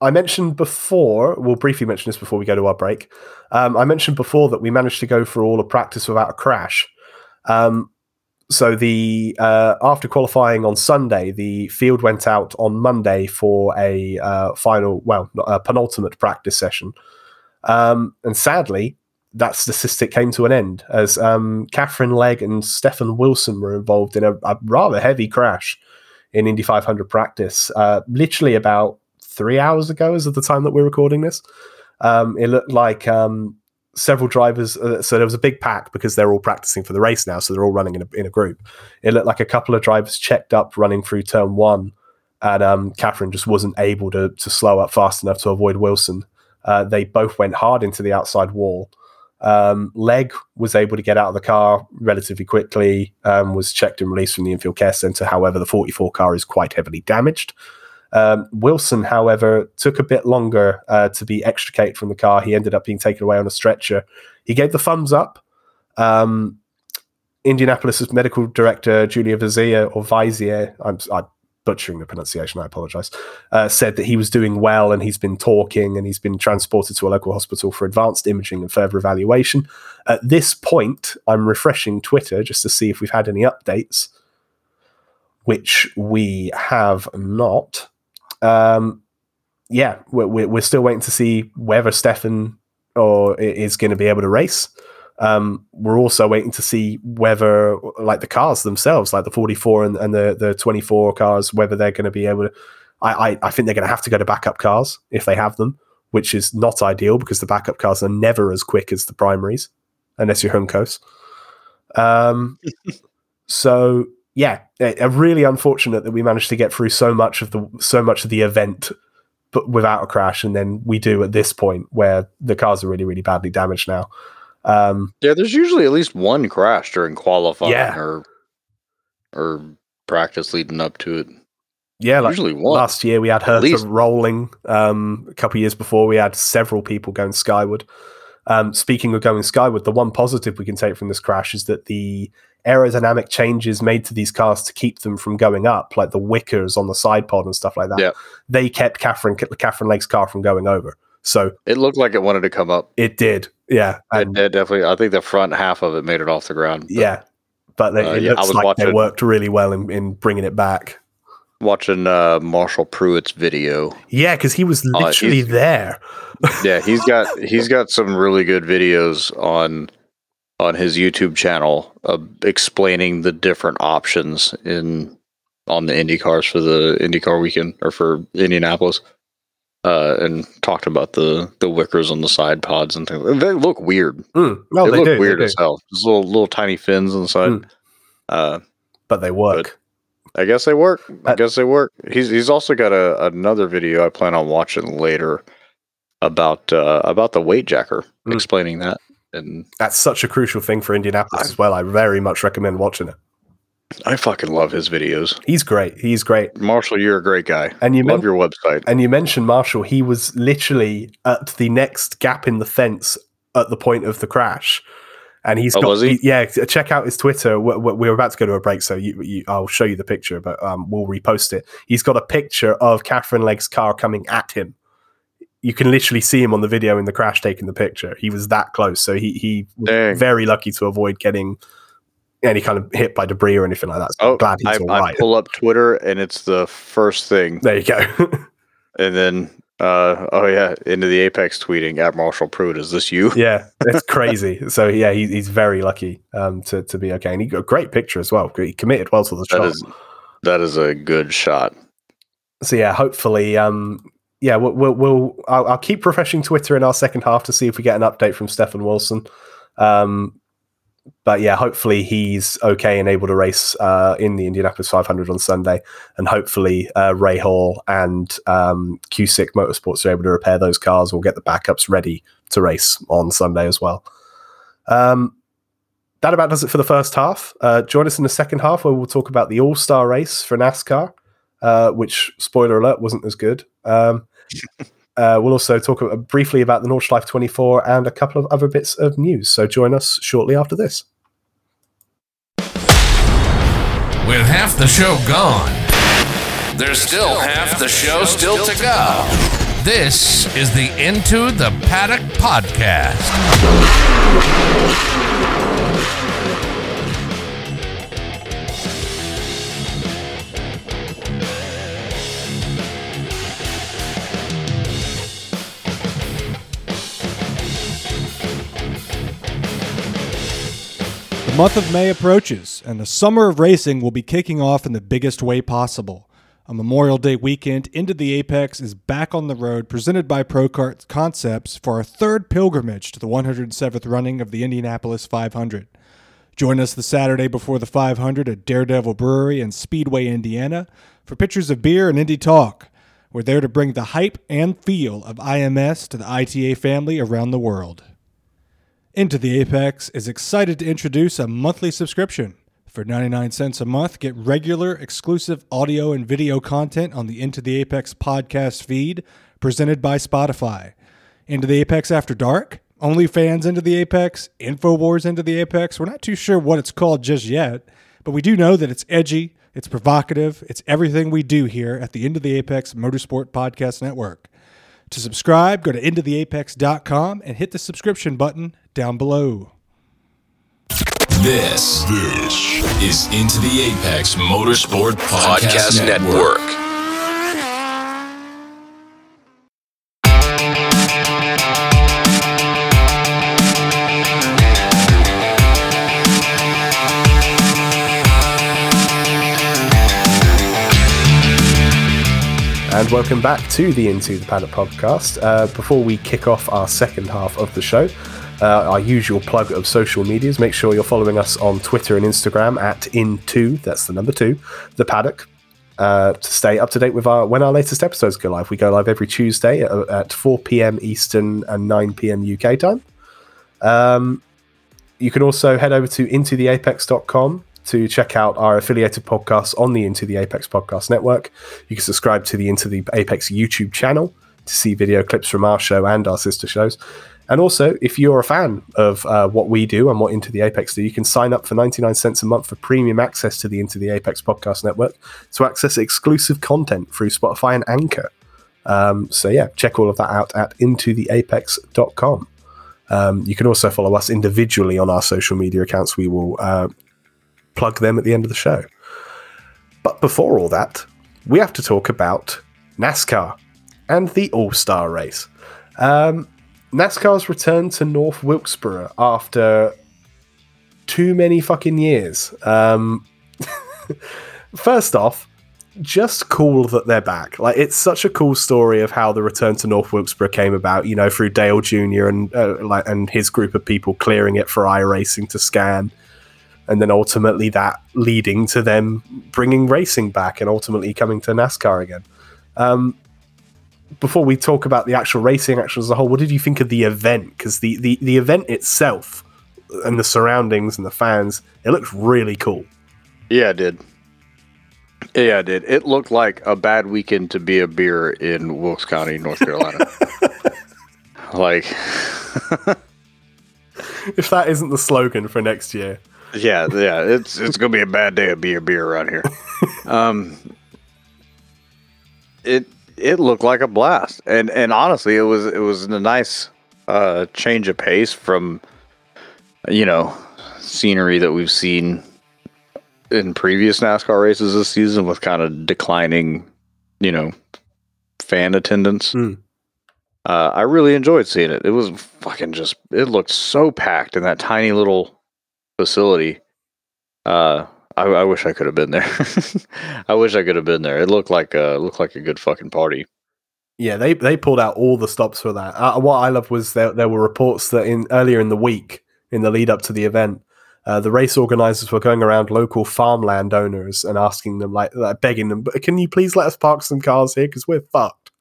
I mentioned before, we'll briefly mention this before we go to our break. Um, I mentioned before that we managed to go through all of practice without a crash. Um, so the uh, after qualifying on Sunday, the field went out on Monday for a uh, final, well, a penultimate practice session. Um, and sadly, that statistic came to an end as um, Katherine Legge and Stefan Wilson were involved in a, a rather heavy crash in Indy 500 practice, uh, literally about three hours ago, as of the time that we're recording this. Um, it looked like um, several drivers. Uh, so there was a big pack because they're all practicing for the race now, so they're all running in a, in a group. It looked like a couple of drivers checked up running through turn one, and um, Katherine just wasn't able to to slow up fast enough to avoid Wilson. Uh, they both went hard into the outside wall. Um, Legge was able to get out of the car relatively quickly, um, was checked and released from the infield care center. However, the 44 car is quite heavily damaged. Um, Wilson, however, took a bit longer uh, to be extricated from the car. He ended up being taken away on a stretcher. He gave the thumbs up. Um, Indianapolis's medical director, Julia Vaizer, or Vaizer, I'm, I'm butchering the pronunciation, I apologize, uh, said that he was doing well and he's been talking and he's been transported to a local hospital for advanced imaging and further evaluation. At this point, I'm refreshing Twitter just to see if we've had any updates, which we have not. Um, yeah, we're, we're still waiting to see whether Stefan or is going to be able to race. Um, we're also waiting to see whether, like the cars themselves, like the 44 and, and the the 24 cars, whether they're going to be able to. I, I I think they're going to have to go to backup cars if they have them, which is not ideal because the backup cars are never as quick as the primaries, unless you're Juncos. Um, <laughs> so yeah, really unfortunate that we managed to get through so much of the so much of the event, but without a crash, and then we do at this point where the cars are really really badly damaged now. Um, Yeah, there's usually at least one crash during qualifying Yeah. or or practice leading up to it. yeah, like usually one. last year we had least. rolling. Um, a couple of years before we had several people going skyward. Um, speaking of going skyward, the one positive we can take from this crash is that the aerodynamic changes made to these cars to keep them from going up, like the wickers on the side pod and stuff like that, Yeah. they kept Katherine Katherine Legge's car from going over. So It looked like it wanted to come up. it did, yeah, It, and it definitely. I think the front half of it made it off the ground. but yeah. But they, Uh, it yeah, I looks like they worked really well in, in bringing it back. Watching uh, Marshall Pruitt's video. Yeah, because he was Uh, literally he's- there. <laughs> Yeah, he's got he's got some really good videos on on his YouTube channel of explaining the different options in on the Indy cars for the IndyCar weekend or for Indianapolis. Uh, and talked about the the wickers on the side pods and things. They look weird. Mm. No, they, they, look do, they weird do. as hell. Just little little tiny fins on the side. Mm. Uh, but they work. I guess they work. I Uh, guess they work. He's he's also got a another video I plan on watching later about uh, about the weight jacker, Mm. explaining that. And That's such a crucial thing for Indianapolis I- as well. I very much recommend watching it. I fucking love his videos. He's great. He's great. Marshall, you're a great guy. And you love men- your website. and you mentioned Marshall. He was literally at the next gap in the fence at the point of the crash. And he's Oh, got, was he? yeah. Check out his Twitter. We- we- We're about to go to a break, so you, you, I'll show you the picture, but um, we'll repost it. He's got a picture of Katherine Legge's car coming at him you can literally see him on the video in the crash taking the picture. He was that close, so he he was very lucky to avoid getting any kind of hit by debris or anything like that. So Oh, I'm glad I, he's all I pull up Twitter and it's the first thing, There you go. <laughs> and then uh, oh yeah, into the Apex tweeting at Marshall Pruitt. Is this you? yeah, it's <laughs> crazy. So yeah, he, he's very lucky um, to to be okay, and he got a great picture as well. He committed well to the That shot. is that is a good shot. so yeah, hopefully, um, yeah, we'll, we'll, we'll I'll, I'll keep refreshing Twitter in our second half to see if we get an update from Stefan Wilson. Um, but yeah, hopefully he's okay and able to race uh, in the Indianapolis 500 on Sunday, and hopefully uh, Rahal and um, Cusick Motorsports are able to repair those cars. We'll get the backups ready to race on Sunday as well. Um, that about does it for the first half. Uh, join us in the second half where we'll talk about the All Star race for NASCAR uh, which spoiler alert wasn't as good. Um, <laughs> uh, we'll also talk briefly about the Nordschleife 24 and a couple of other bits of news. So join us shortly after this. With half the show gone, there's still half the show still to go. This is the Into the Paddock podcast. Month of May approaches, and the summer of racing will be kicking off in the biggest way possible. A Memorial Day weekend into the Apex is back on the road, presented by Procart Concepts for our third pilgrimage to the 107th running of the Indianapolis 500. Join us the Saturday before the 500 at Daredevil Brewery in Speedway, Indiana, for pictures of beer and Indy talk. We're there to bring the hype and feel of IMS to the ITA family around the world. Into the Apex is excited to introduce a monthly subscription. For 99 cents a month, get regular exclusive audio and video content on the Into the Apex podcast feed presented by Spotify. Into the Apex After Dark, OnlyFans Into the Apex, InfoWars Into the Apex. We're not too sure what it's called just yet, but we do know that it's edgy, it's provocative, it's everything we do here at the Into the Apex Motorsport Podcast Network. To subscribe, go to intotheapex.com and hit the subscription button down below. This, this is Into the Apex Motorsport Podcast, Podcast Network. And welcome back to the Into the Paddock podcast. Uh, before we kick off our second half of the show, uh, our usual plug of social medias, make sure you're following us on Twitter and Instagram at Into, that's the number two, the Paddock, uh, to stay up to date with our when our latest episodes go live. We go live every Tuesday at, at 4 p.m. Eastern and 9 p.m. UK time. Um, you can also head over to intotheapex.com to check out our affiliated podcasts on the Into the Apex Podcast Network. You can subscribe to the Into the Apex YouTube channel to see video clips from our show and our sister shows. And also, if you're a fan of uh, what we do and what Into the Apex do, you can sign up for 99 cents a month for premium access to the Into the Apex Podcast Network to access exclusive content through Spotify and Anchor. Um, so, yeah, check all of that out at intotheapex.com. Um, you can also follow us individually on our social media accounts. We will uh, plug them at the end of the show. But before all that, we have to talk about NASCAR and the All Star race. Um, NASCAR's return to North Wilkesboro after too many fucking years. Um, <laughs> first off, just cool that they're back. Like it's such a cool story of how the return to North Wilkesboro came about. You know, through Dale Jr. and uh, like and his group of people clearing it for iRacing to scan, and then ultimately that leading to them bringing racing back and ultimately coming to NASCAR again. Um, before we talk about the actual racing action as a whole, what did you think of the event? Because the, the the event itself and the surroundings and the fans, it looks really cool. Yeah, it did. Yeah, it did. It looked like a bad weekend to be a beer in Wilkes County, North Carolina. <laughs> like, <laughs> If that isn't the slogan for next year, yeah, yeah, it's it's gonna be a bad day to be a beer around here. <laughs> Um, it it looked like a blast, and and honestly, it was it was a nice uh, change of pace from you know scenery that we've seen in previous NASCAR races this season with kind of declining, you know, fan attendance. Mm. Uh, I really enjoyed seeing it. It was fucking just. It looked so packed in that tiny little facility. Uh, I, I wish I could have been there. <laughs> I wish I could have been there. It looked like a looked like a good fucking party. Yeah, they they pulled out all the stops for that. Uh, what I loved was there there were reports that in earlier in the week, in the lead up to the event, uh, the race organizers were going around local farmland owners and asking them, like, like begging them, "Can you please let us park some cars here because we're fucked."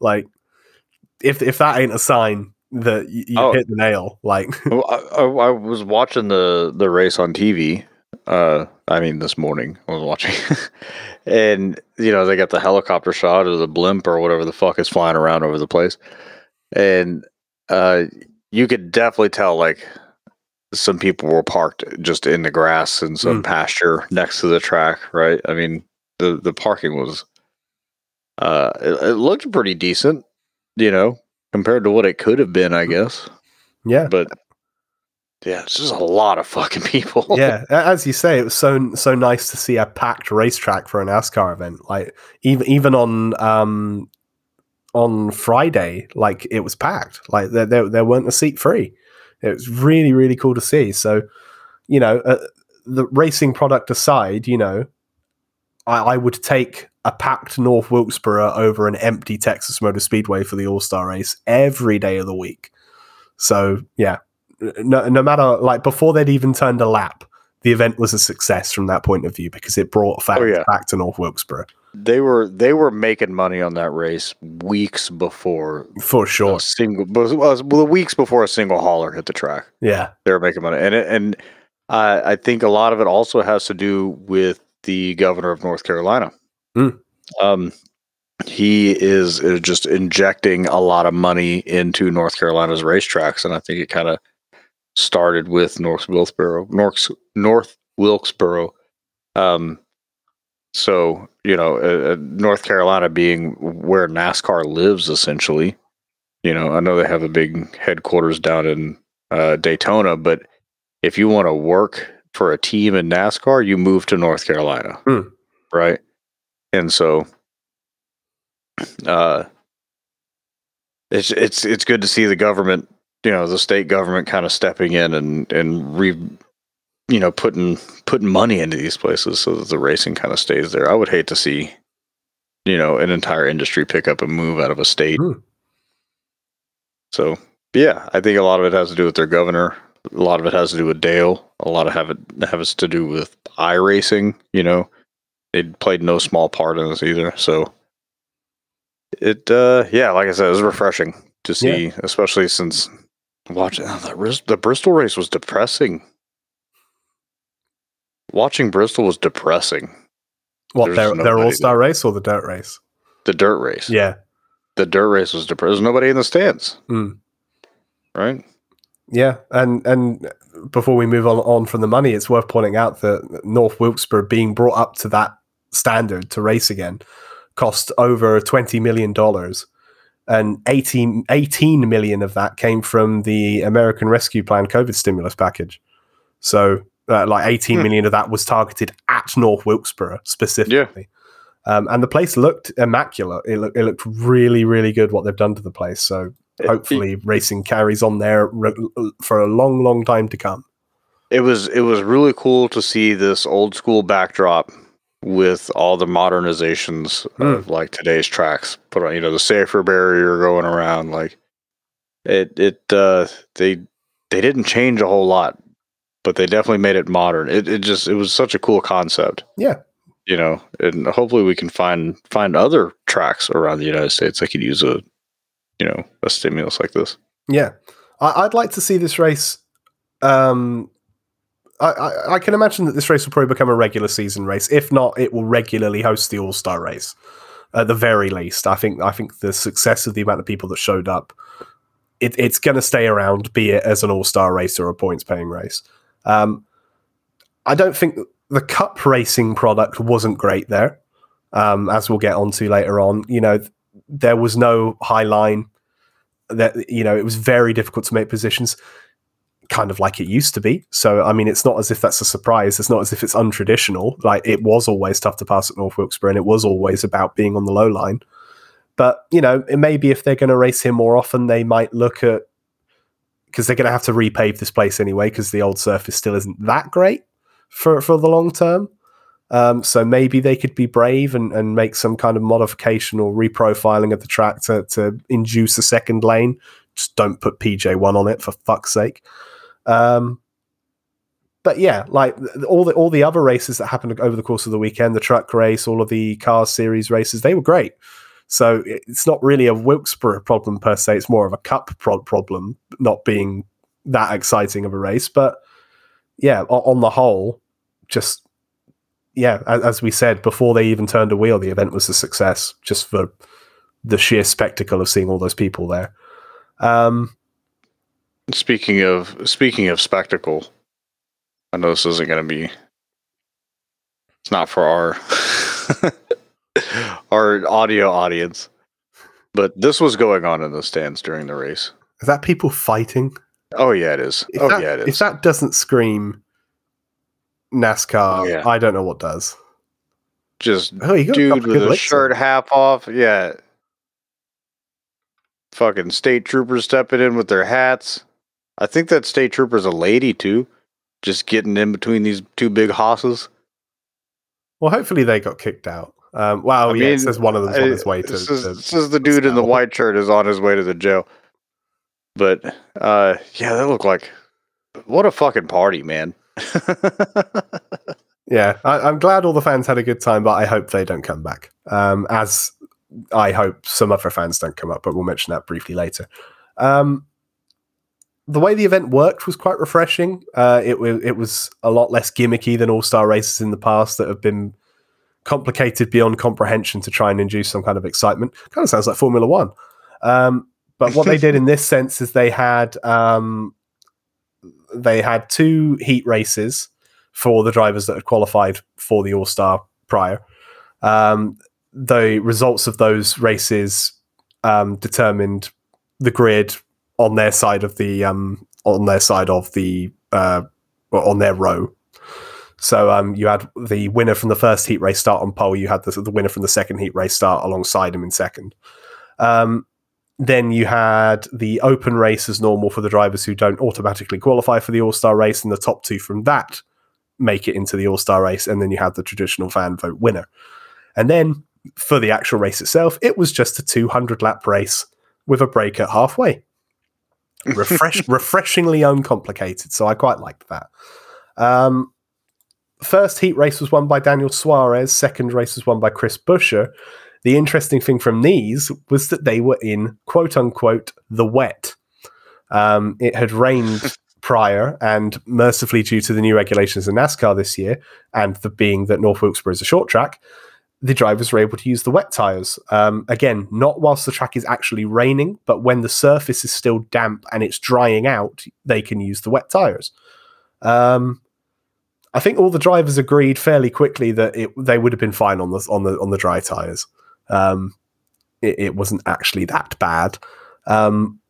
Like, if if that ain't a sign that you, you Oh. hit the nail, like, <laughs> Well, I, I, I was watching the the race on TV. Uh, I mean, this morning I was watching, <laughs> and you know they got the helicopter shot or the blimp or whatever the fuck is flying around over the place, and uh, you could definitely tell like some people were parked just in the grass and some Mm. pasture next to the track. Right? I mean, the the parking was, uh, it, it looked pretty decent, you know, compared to what it could have been, I guess yeah, but yeah, it's just a lot of fucking <laughs> people. yeah. As you say, it was so so nice to see a packed racetrack for a NASCAR event. Like even even on um on Friday, like it was packed. Like there there, there weren't a seat free. It was really really cool to see. So you know, uh, the racing product aside, you know, I, I would take a packed North Wilkesboro over an empty Texas Motor Speedway for the All Star race every day of the week. So yeah, no, no matter like before they'd even turned a lap, the event was a success from that point of view because it brought fans Oh, yeah. back to North Wilkesboro they were they were making money on that race weeks before for sure. single well, the weeks before a single hauler hit the track. Yeah, They were making money, and it, and uh, I think a lot of it also has to do with the governor of North Carolina. Mm. Um, he is, is just injecting a lot of money into North Carolina's racetracks, and I think it kind of started with North Wilkesboro, North North Wilkesboro. Um, so you know, uh, uh, North Carolina being where NASCAR lives, essentially. You know, I know they have a big headquarters down in uh, Daytona, but if you want to work for a team in NASCAR, you move to North Carolina, Hmm. right? And so, uh, it's it's it's good to see the government, you know, the state government kind of stepping in and and re, you know, putting putting money into these places so that the racing kind of stays there. I would hate to see, you know, an entire industry pick up and move out of a state. Hmm. So yeah, I think a lot of it has to do with their governor. A lot of it has to do with Dale. A lot of have it has to do with iRacing. You know, they played no small part in this either. So it, uh, yeah, like I said, it was refreshing to see, especially since watching oh, the, the Bristol race was depressing. Watching Bristol was depressing. what their their All Star race or the dirt race? The dirt race, Yeah, the dirt race was depressing. There's nobody in the stands, Mm. right? yeah, and and before we move on on from the money, it's worth pointing out that North Wilkesboro being brought up to that standard to race again cost over twenty million dollars. And 18, 18 million of that came from the American Rescue Plan COVID stimulus package. So, uh, like eighteen Hmm. million of that was targeted at North Wilkesboro specifically. Um, and the place looked immaculate. It, look, it looked really, really good what they've done to the place. So, hopefully, racing carries on there re- for a long, long time to come. it was it was really cool to see this old school backdrop with all the modernizations of like today's tracks put on you know the safer barrier going around like it it uh they they didn't change a whole lot but they definitely made it modern it, it just it was such a cool concept Yeah. you know and hopefully we can find find other tracks around the united states that could use a you know a stimulus like this Yeah, I, I'd like to see this race. Um, I, I, I can imagine that this race will probably become a regular season race. If not, it will regularly host the All Star race. At the very least, I think I think the success of the amount of people that showed up, it, it's going to stay around, be it as an All Star race or a points paying race. Um, I don't think the Cup racing product wasn't great there, um, as we'll get onto later on. You know, there was no high line. That you know, it was very difficult to make positions, kind of like it used to be. So, I mean, it's not as if that's a surprise. It's not as if it's untraditional. Like it was always tough to pass at North Wilkesboro, and it was always about being on the low line. But you know, maybe if they're going to race him more often, they might look at because they're going to have to repave this place anyway because the old surface still isn't that great for for the long term. Um, so maybe they could be brave and, and make some kind of modification or reprofiling of the track to, to induce a second lane. Just don't put PJ1 on it for fuck's sake. Um, but yeah, like all the all the other races that happened over the course of the weekend, the truck race, all of the car series races, they were great. So it's not really a Wilkesboro problem per se; it's more of a cup pro- problem, not being that exciting of a race. But yeah, on the whole, just yeah, as we said before they even turned a wheel, the event was a success just for the sheer spectacle of seeing all those people there. Um, speaking of speaking of spectacle, I know this isn't going to be. It's not for our <laughs> our audio audience, but this was going on in the stands during the race. Is that people fighting? Oh yeah, it is. If oh that, yeah, it is. If that doesn't scream NASCAR, Yeah. I don't know what does. Just Oh, you got dude with a shirt half off. Yeah. Fucking state troopers stepping in with their hats. I think that state trooper's a lady too. Just getting in between these two big hosses. Well, hopefully they got kicked out. Um, wow, I yeah, it mean, says one of them's on his way to. This is, to- this is the dude in the white shirt is on his way to the jail. But uh yeah, that looked like what a fucking party, man. <laughs> yeah, I, I'm glad all the fans had a good time, but I hope they don't come back. Um, as I hope some other fans don't come up, but we'll mention that briefly later. Um, the way the event worked was quite refreshing. Uh, it was it was a lot less gimmicky than All Star races in the past that have been complicated beyond comprehension to try and induce some kind of excitement. Kind of sounds like Formula One. Um, but what they did in this sense is they had um, they had two heat races for the drivers that had qualified for the All Star prior. Um, the results of those races um, determined the grid on their side of the um, on their side of the uh, on their row. So um, you had the winner from the first heat race start on pole. You had the, the winner from the second heat race start alongside him in second. Um, then you had the open race as normal for the drivers who don't automatically qualify for the All Star race, and the top two from that make it into the All Star race. And then you had the traditional fan vote winner. And then for the actual race itself, it was just a 200 lap race with a break at halfway. Refresh, <laughs> refreshingly uncomplicated. So I quite liked that. Um, first heat race was won by Daniel Suarez. Second race was won by Chris Buescher. The interesting thing from these was that they were in quote unquote the wet. Um, it had rained <laughs> prior, and mercifully, due to the new regulations in NASCAR this year, and the being that North Wilkesboro is a short track, the drivers were able to use the wet tires. Um, again, not whilst the track is actually raining, but when the surface is still damp and it's drying out, they can use the wet tires. Um, I think all the drivers agreed fairly quickly that it, they would have been fine on the on the on the dry tires. Um, it, it wasn't actually that bad. Um,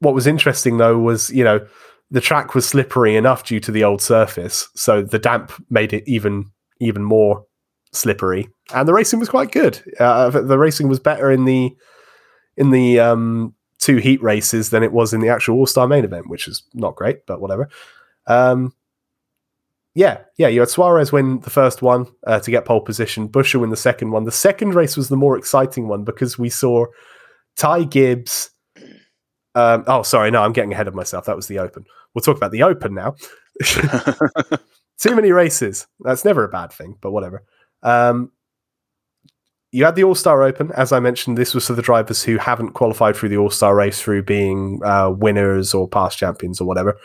what was interesting though was you know the track was slippery enough due to the old surface, so the damp made it even even more slippery, and the racing was quite good. Uh, the racing was better in the in the um, two heat races than it was in the actual All Star main event, which is not great, but whatever. Um, yeah, yeah, you had Suarez win the first one uh, to get pole position, Buescher win the second one. The second race was the more exciting one because we saw Ty Gibbs. Um, oh, sorry, no, I'm getting ahead of myself. That was the Open. We'll talk about the Open now. <laughs> <laughs> Too many races. That's never a bad thing, but whatever. Um, you had the All Star Open, as I mentioned. This was for the drivers who haven't qualified through the All Star race through being uh, winners or past champions or whatever.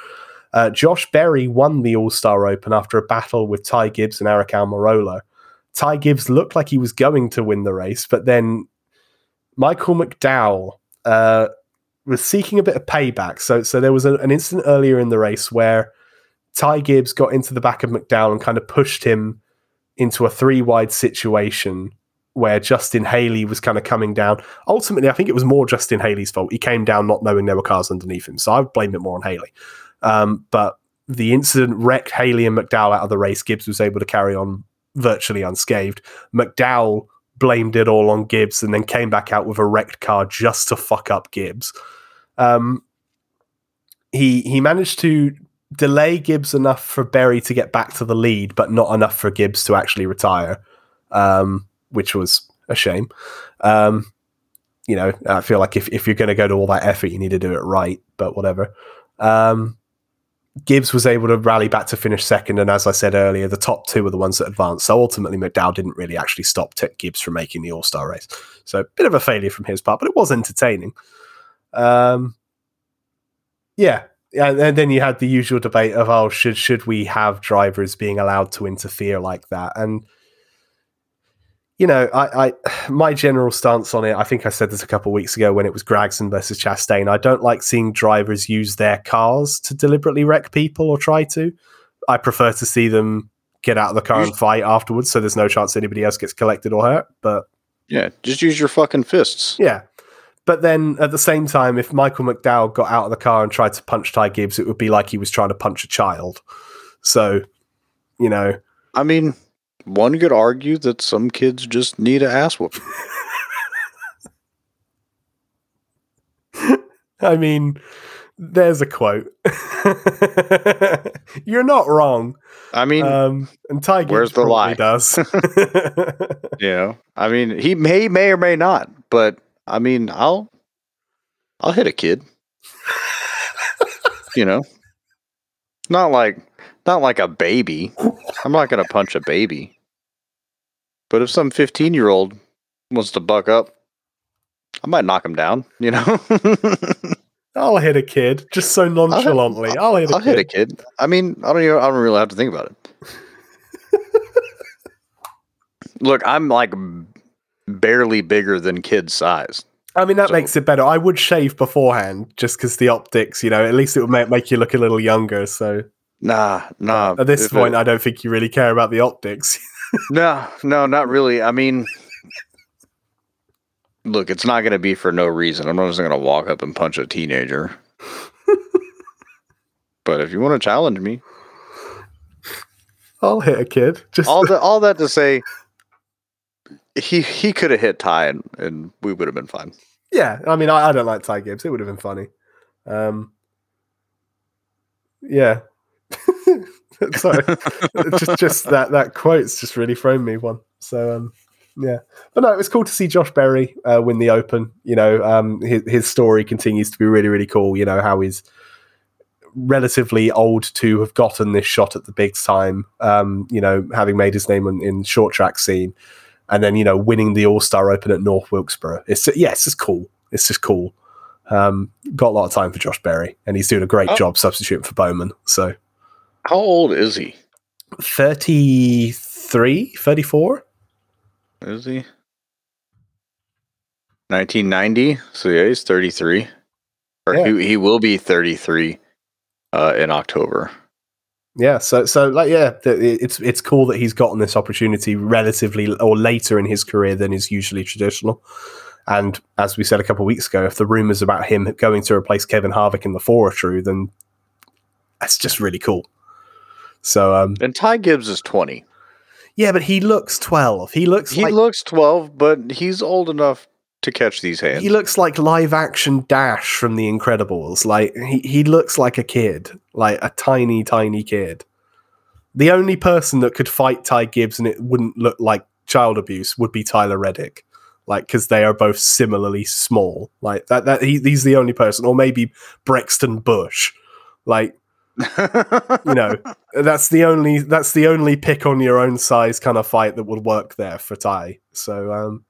Uh, Josh Berry won the All Star Open after a battle with Ty Gibbs and Eric Almirola. Ty Gibbs looked like he was going to win the race, but then Michael McDowell uh, was seeking a bit of payback. So, so there was a, an incident earlier in the race where Ty Gibbs got into the back of McDowell and kind of pushed him into a three wide situation where Justin Haley was kind of coming down. Ultimately, I think it was more Justin Haley's fault. He came down not knowing there were cars underneath him, so I blame it more on Haley. Um, but the incident wrecked Haley and McDowell out of the race. Gibbs was able to carry on virtually unscathed. McDowell blamed it all on Gibbs and then came back out with a wrecked car just to fuck up Gibbs. Um, he he managed to delay Gibbs enough for Berry to get back to the lead, but not enough for Gibbs to actually retire, um, which was a shame. Um, you know, I feel like if, if you're going to go to all that effort, you need to do it right, but whatever. Um, Gibbs was able to rally back to finish second, and as I said earlier, the top two were the ones that advanced. So ultimately, McDowell didn't really actually stop T- Gibbs from making the All Star race. So a bit of a failure from his part, but it was entertaining. Um, yeah, and then you had the usual debate of oh, should should we have drivers being allowed to interfere like that? And you know, I, I <sighs> my general stance on it, I think I said this a couple of weeks ago when it was Gragson versus Chastain. I don't like seeing drivers use their cars to deliberately wreck people or try to. I prefer to see them get out of the car and fight afterwards, so there's no chance anybody else gets collected or hurt. But Yeah, just use your fucking fists. yeah. But then at the same time, if Michael McDowell got out of the car and tried to punch Ty Gibbs, it would be like he was trying to punch a child. So, you know, I mean, one could argue that some kids just need a ass whooping. <laughs> I mean, there's a quote. <laughs> You're not wrong. I mean, Um, and Ty Gibbs Where's the probably lie? does. <laughs> you know, I mean, he may may or may not, but I mean, I'll I'll hit a kid. <laughs> you know, not like not like a baby. I'm not gonna punch a baby. But if some 15 year old wants to buck up, I might knock him down. You know, <laughs> I'll hit a kid just so nonchalantly. I'll hit a I'll kid. hit a kid. I mean, I don't even, I don't really have to think about it. <laughs> Look, I'm like barely bigger than kid size. I mean, that So- makes it better. I would shave beforehand just because the optics, you know, at least it would make, make you look a little younger. So Nah, nah. at this if it- point, I don't think you really care about the optics. <laughs> No, no, not really. I mean, look, it's not going to be for no reason. I'm not just going to walk up and punch a teenager. <laughs> but if you want to challenge me, I'll hit a kid. Just all <laughs> that, all that to say, he he could have hit Ty and, and we would have been fine. yeah. I mean, I, I don't like Ty Gibbs. It would have been funny. Um, yeah. <laughs> Sorry, just just that that quote's just really thrown me one. So um, yeah, but no, it was cool to see Josh Berry uh, win the Open. You know, um, his his story continues to be really really cool. You know how he's relatively old to have gotten this shot at the big time. Um, you know, having made his name in, in short track scene, and then you know winning the All Star Open at North Wilkesboro. It's yeah, it's just cool. It's just cool. Um, got a lot of time for Josh Berry, and he's doing a great Oh. job substituting for Bowman. So How old is he? 33, 34? Is he? 1990. So yeah, he's 33. Or Yeah. he, he will be 33 uh, in October. Yeah, so so like yeah, it's it's cool that he's gotten this opportunity relatively or later in his career than is usually traditional. And as we said a couple of weeks ago, if the rumors about him going to replace Kevin Harvick in the four are true, then that's just really cool. So um, And Ty Gibbs is 20. yeah, but he looks twelve. He looks He like looks 12, but he's old enough to catch these hands. he looks like live action Dash from The Incredibles. Like he, he looks like a kid, like a tiny, tiny kid. The only person that could fight Ty Gibbs and it wouldn't look like child abuse would be Tyler Reddick. Like because they are both similarly small. Like that that he, he's the only person, or maybe Brexton Busch. Like <laughs> you know, that's the only that's the only pick on your own size kind of fight that would work there for Ty. So um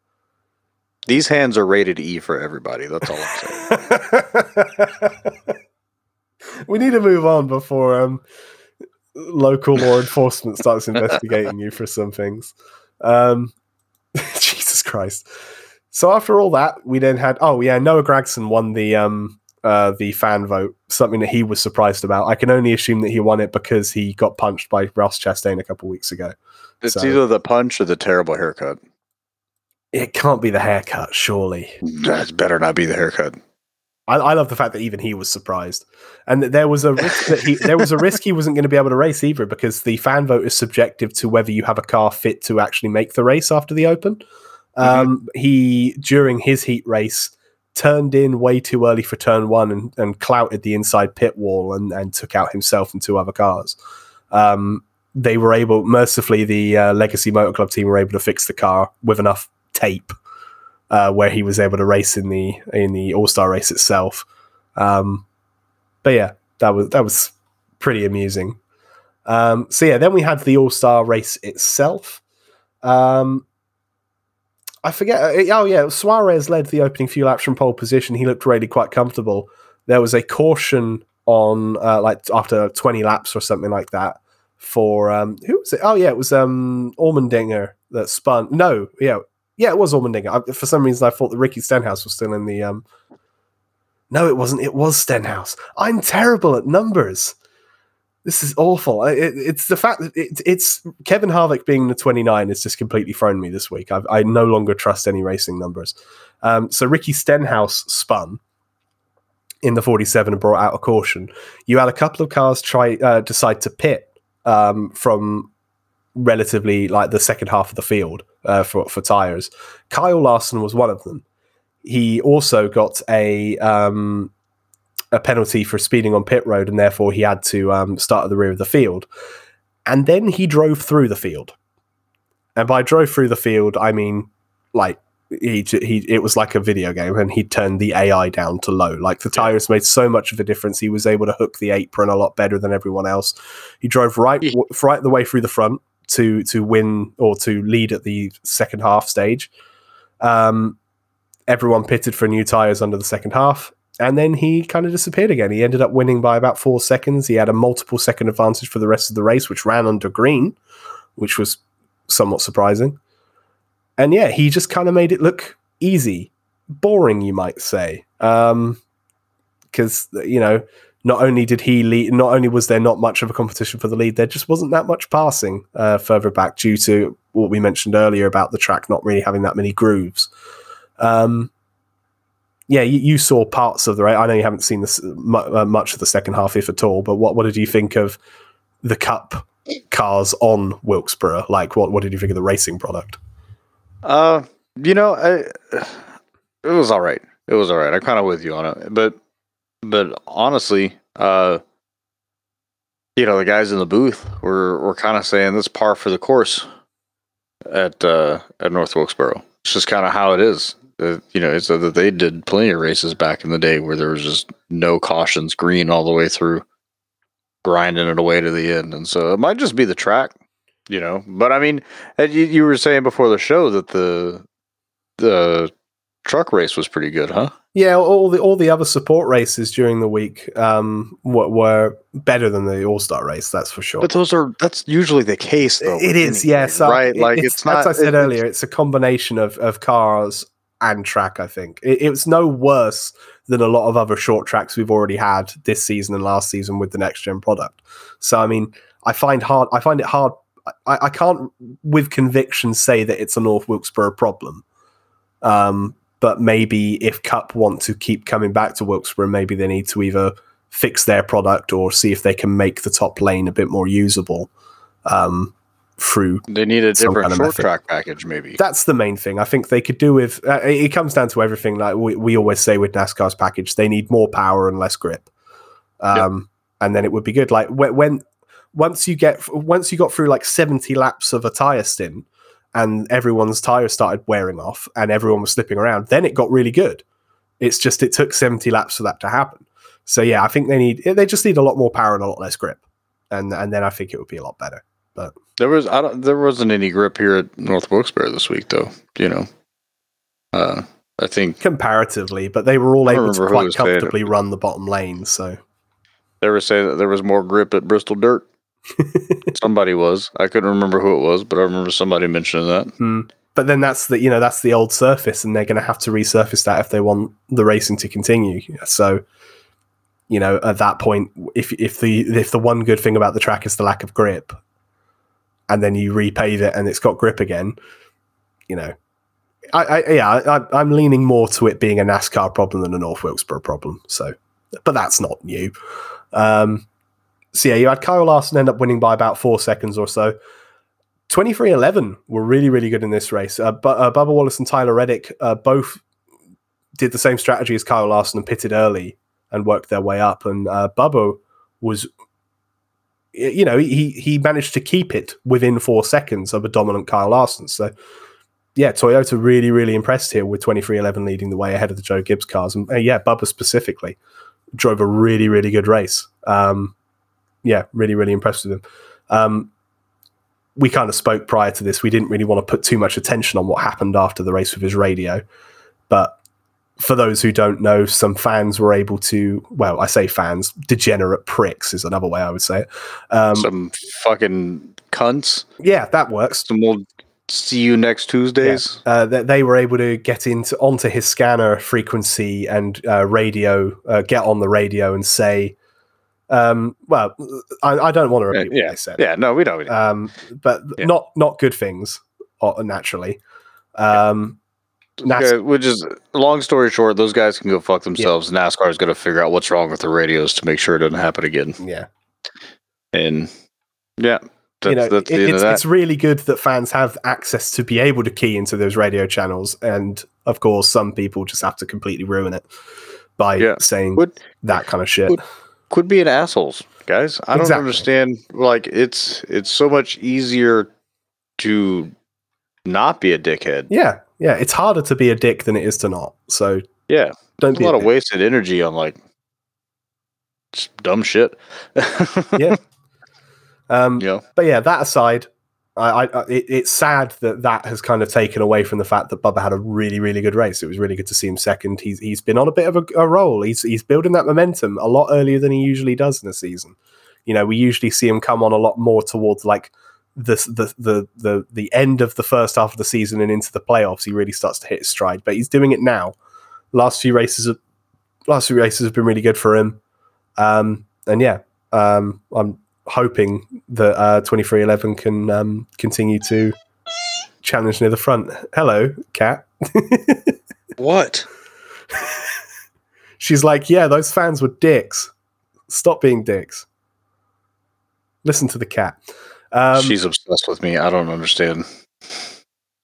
these hands are rated E for everybody. That's all I'm saying. <laughs> we need to move on before um, local law enforcement starts investigating you for some things. Um, <laughs> Jesus Christ! So after all that, we then had oh yeah, Noah Gragson won the um, uh, the fan vote, something that he was surprised about. I can only assume that he won it because he got punched by Ross Chastain a couple weeks ago. It's So- either the punch or the terrible haircut. It can't be the haircut, surely. That better not be the haircut. I, I love the fact that even he was surprised, and that there was a risk that he there was a risk he wasn't going to be able to race either because the fan vote is subjective to whether you have a car fit to actually make the race after the Open. Um, He during his heat race turned in way too early for turn one and, and clouted the inside pit wall and, and took out himself and two other cars. Um, they were able, mercifully, the uh, Legacy Motor Club team were able to fix the car with enough tape uh, where he was able to race in the in the All Star race itself. Um, but yeah, that was that was pretty amusing. Um, so yeah, then we had the All Star race itself. Um, I forget. uh, Oh yeah, Suarez led the opening few laps from pole position. He looked really quite comfortable. There was a caution on uh, like after twenty laps or something like that for um, who was it? Oh yeah, it was um, Allmendinger that spun. No, yeah, yeah, it was Allmendinger. I, for some reason, I thought that Ricky Stenhouse was still in the. Um... No, it wasn't. It was Stenhouse. I'm terrible at numbers. This is awful. It, it's the fact that it, it's Kevin Harvick being the 29 has just completely thrown me this week. I've, I no longer trust any racing numbers. Um, so Ricky Stenhouse spun in the 47 and brought out a caution. You had a couple of cars try uh, decide to pit um, from relatively like the second half of the field uh, for for tires. Kyle Larson was one of them. He also got a um, a penalty for speeding on pit road, and therefore he had to um, start at the rear of the field. And then he drove through the field, and by drove through the field, I mean like he he it was like a video game, and he turned the AI down to low. Like the tires made so much of a difference. He was able to hook the apron a lot better than everyone else. He drove right Yeah. w- right the way through the front to to win or to lead at the second half stage. Um, everyone pitted for new tires under the second half, and then he kind of disappeared again. He ended up winning by about four seconds. He had a multiple second advantage for the rest of the race, which ran under green, which was somewhat surprising. And yeah, he just kind of made it look easy, boring, you might say. Um, because you know, not only did he lead, not only was there not much of a competition for the lead, there just wasn't that much passing uh, further back due to what we mentioned earlier about the track not really having that many grooves. Um, yeah, you, you saw parts of the race. I know you haven't seen this uh, much of the second half, if at all. But what what did you think of the Cup cars on Wilkesboro? Like, what what did you think of the racing product? Uh, you know, I, it was all right. It was all right. I'm kind of with you on it, but but honestly, uh, you know, the guys in the booth were were kind of saying this par for the course at uh, at North Wilkesboro. It's just kind of how it is. Uh, you know, it's uh, that they did plenty of races back in the day where there was just no cautions, green all the way through, grinding it away to the end, and so it might just be the track you know. But I mean, you, you were saying before the show that the the truck race was pretty good, huh? Yeah, all the all the other support races during the week um, were, were better than the All Star race. That's for sure. But those are that's usually the case, though. It is, anything, yes, uh, right. it- Like it's, not. as I said it- earlier. It's a combination of of cars and track. I think it, it's no worse than a lot of other short tracks we've already had this season and last season with the next gen product. So I mean, I find hard. I find it hard. I, I can't with conviction say that it's a North Wilkesboro problem. Um, but maybe if Cup want to keep coming back to Wilkesboro, maybe they need to either fix their product or see if they can make the top lane a bit more usable um, through They need a different kind of short method. track package, maybe. that's the main thing. I think they could do with uh, it comes down to everything. Like we, we always say with NASCAR's package, they need more power and less grip, um, and then it would be good. Like when, when once you get once you got through like seventy laps of a tire stint, and everyone's tires started wearing off, and everyone was slipping around, then it got really good. It's just it took seventy laps for that to happen. So yeah, I think they need they just need a lot more power and a lot less grip, and and then I think it would be a lot better. But there was I don't, there wasn't any grip here at North Wilkesboro this week, though. You know, uh, I think comparatively, but they were all able to quite was saying it. comfortably run the bottom lane. So they were saying that there was more grip at Bristol Dirt. <laughs> Somebody was. I couldn't remember who it was, but I remember somebody mentioning that. Hmm. But then that's the you know that's the old surface, and they're going to have to resurface that if they want the racing to continue. So, you know, at that point, if if the if the one good thing about the track is the lack of grip, and then you repave it and it's got grip again, you know, I, I yeah, I, I'm leaning more to it being a NASCAR problem than a North Wilkesboro problem. So, but that's not new. Um, so yeah, you had Kyle Larson end up winning by about four seconds or so. 23-11 were really, really good in this race. Uh, but uh, Bubba Wallace and Tyler Reddick uh, both did the same strategy as Kyle Larson and pitted early and worked their way up. And uh, Bubba was, you know, he he managed to keep it within four seconds of a dominant Kyle Larson. So yeah, Toyota really, really impressed here with 2311 leading the way ahead of the Joe Gibbs cars. And uh, yeah, Bubba specifically drove a really, really good race. Um, yeah, really, really impressed with him. Um, we kind of spoke prior to this. We didn't really want to put too much attention on what happened after the race with his radio. But for those who don't know, some fans were able to, well, I say fans, degenerate pricks is another way I would say it. Um, Some fucking cunts. yeah, that works. Some old see you next Tuesdays. uh, that they were able to get into onto his scanner frequency and uh, radio, uh, get on the radio and say, um, "Well, I, I don't want to Yeah, repeat what yeah, they said, yeah, no, we don't. um, but Yeah. not not good things, uh, naturally." Um, Nas- Okay, which is long story short, those guys can go fuck themselves. NASCAR is going to figure out what's wrong with the radios to make sure it doesn't happen again. yeah, And yeah, that's, you know, that's the it- it's, it's really good that fans have access to be able to key into those radio channels, and of course, some people just have to completely ruin it by Yeah. saying Would- that kind of shit. would- Quit being assholes, guys. I don't Exactly. understand. Like it's it's so much easier to not be a dickhead. yeah, yeah, it's harder to be a dick than it is to not. So Yeah, don't There's be a lot of wasted energy on like dumb shit. <laughs> Yeah. <laughs> Um, know, but yeah, that aside, I, I it, it's sad that that has kind of taken away from the fact that Bubba had a really, really good race. It was really good to see him second. He's he's been on a bit of a, a roll. He's he's building that momentum a lot earlier than he usually does in a season. You know, we usually see him come on a lot more towards like the the the the the end of the first half of the season and into the playoffs. He really starts to hit his stride, but he's doing it now. Last few races, have, last few races have been really good for him. Um, and yeah, um, I'm hoping that uh, 2311 can um, continue to challenge near the front. Hello, cat. <laughs> what? <laughs> She's like, yeah, those fans were dicks. Stop being dicks. Listen to the cat. Um, She's obsessed with me. I don't understand.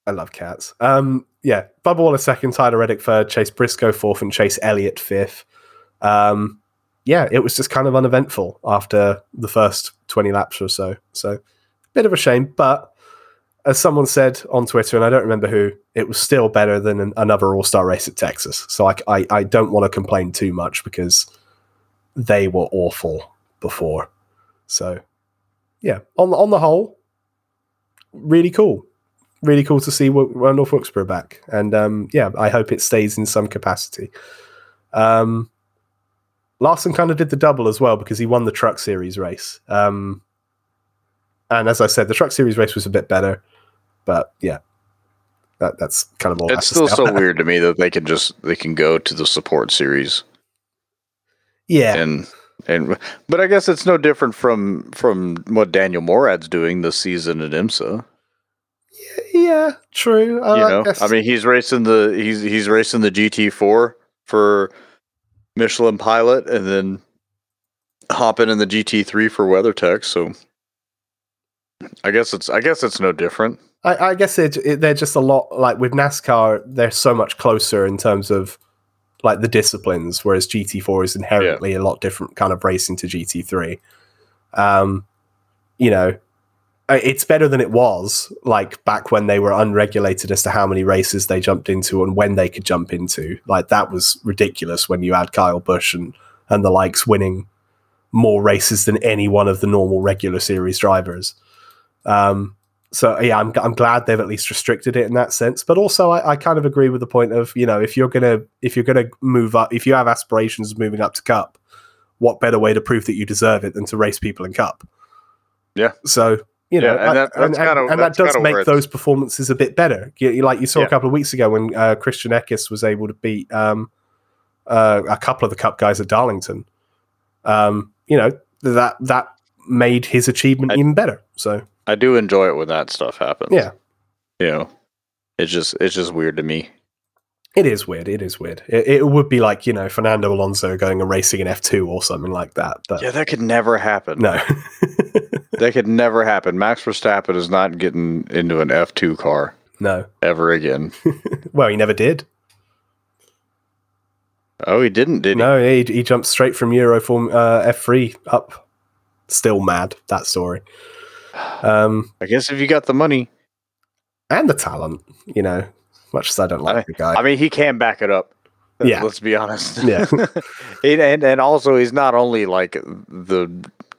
I love cats. Um, yeah, Bubba Wallace second, Tyler Reddick third, Chase Briscoe fourth, and Chase Elliott fifth. Um, yeah, it was just kind of uneventful after the first 20 laps or so. So, bit of a shame, but as someone said on Twitter, and I don't remember who, it was still better than an, another All Star race at Texas. So, I, I, I don't want to complain too much because they were awful before. So, yeah, on on the whole, really cool really cool to see North Wilkesboro back. And um, yeah, I hope it stays in some capacity. Um, Larson kind of did the double as well because he won the Truck Series race. Um, and as I said, the Truck Series race was a bit better, but yeah, that, that's kind of all. It's still so weird to me that they can just they can go to the support series Yeah, and and but I guess it's no different from from what Daniel Morad's doing this season at IMSA. yeah, true. You I know, guess- I mean, he's racing the he's he's racing the GT4 for Michelin Pilot, and then hopping in the GT3 for WeatherTech. So I guess it's I guess it's no different. I, I guess it, it, they're just a lot like with NASCAR. They're so much closer in terms of like the disciplines, whereas GT4 is inherently a lot different kind of racing to GT3. Um, you know, it's better than it was like back when they were unregulated as to how many races they jumped into and when they could jump into. Like that was ridiculous when you had Kyle Busch and and the likes winning more races than any one of the normal regular series drivers. Um, so yeah, I'm I'm glad they've at least restricted it in that sense. But also, I, I kind of agree with the point of you know if you're gonna if you're gonna move up, if you have aspirations of moving up to Cup, what better way to prove that you deserve it than to race people in Cup? Yeah. So you know, Yeah, and that- and, kinda- and, and that does make those performances a bit better. You, you- like you saw Yeah. a couple of weeks ago when uh, Christian Eckes was able to beat um, uh, a couple of the Cup guys at Darlington. Um, you know that that made his achievement I- even better. So I do enjoy it when that stuff happens. yeah, you know, It's just it's just weird to me. It is weird. It is weird. It, it would be like you know Fernando Alonso going and racing in F two or something like that. But Yeah, that could never happen. no, <laughs> That could never happen. Max Verstappen is not getting into an F two car no. ever again. <laughs> Well, he never did. Oh, he didn't, did he? No, he, he jumped straight from Euro Form uh, F three up. Still mad that story. Um, I guess if you got the money, and the talent, you know, much as I don't like I- the guy. I mean, he can back it up. Yeah. let's be honest. Yeah. <laughs> and, and and also he's not only like the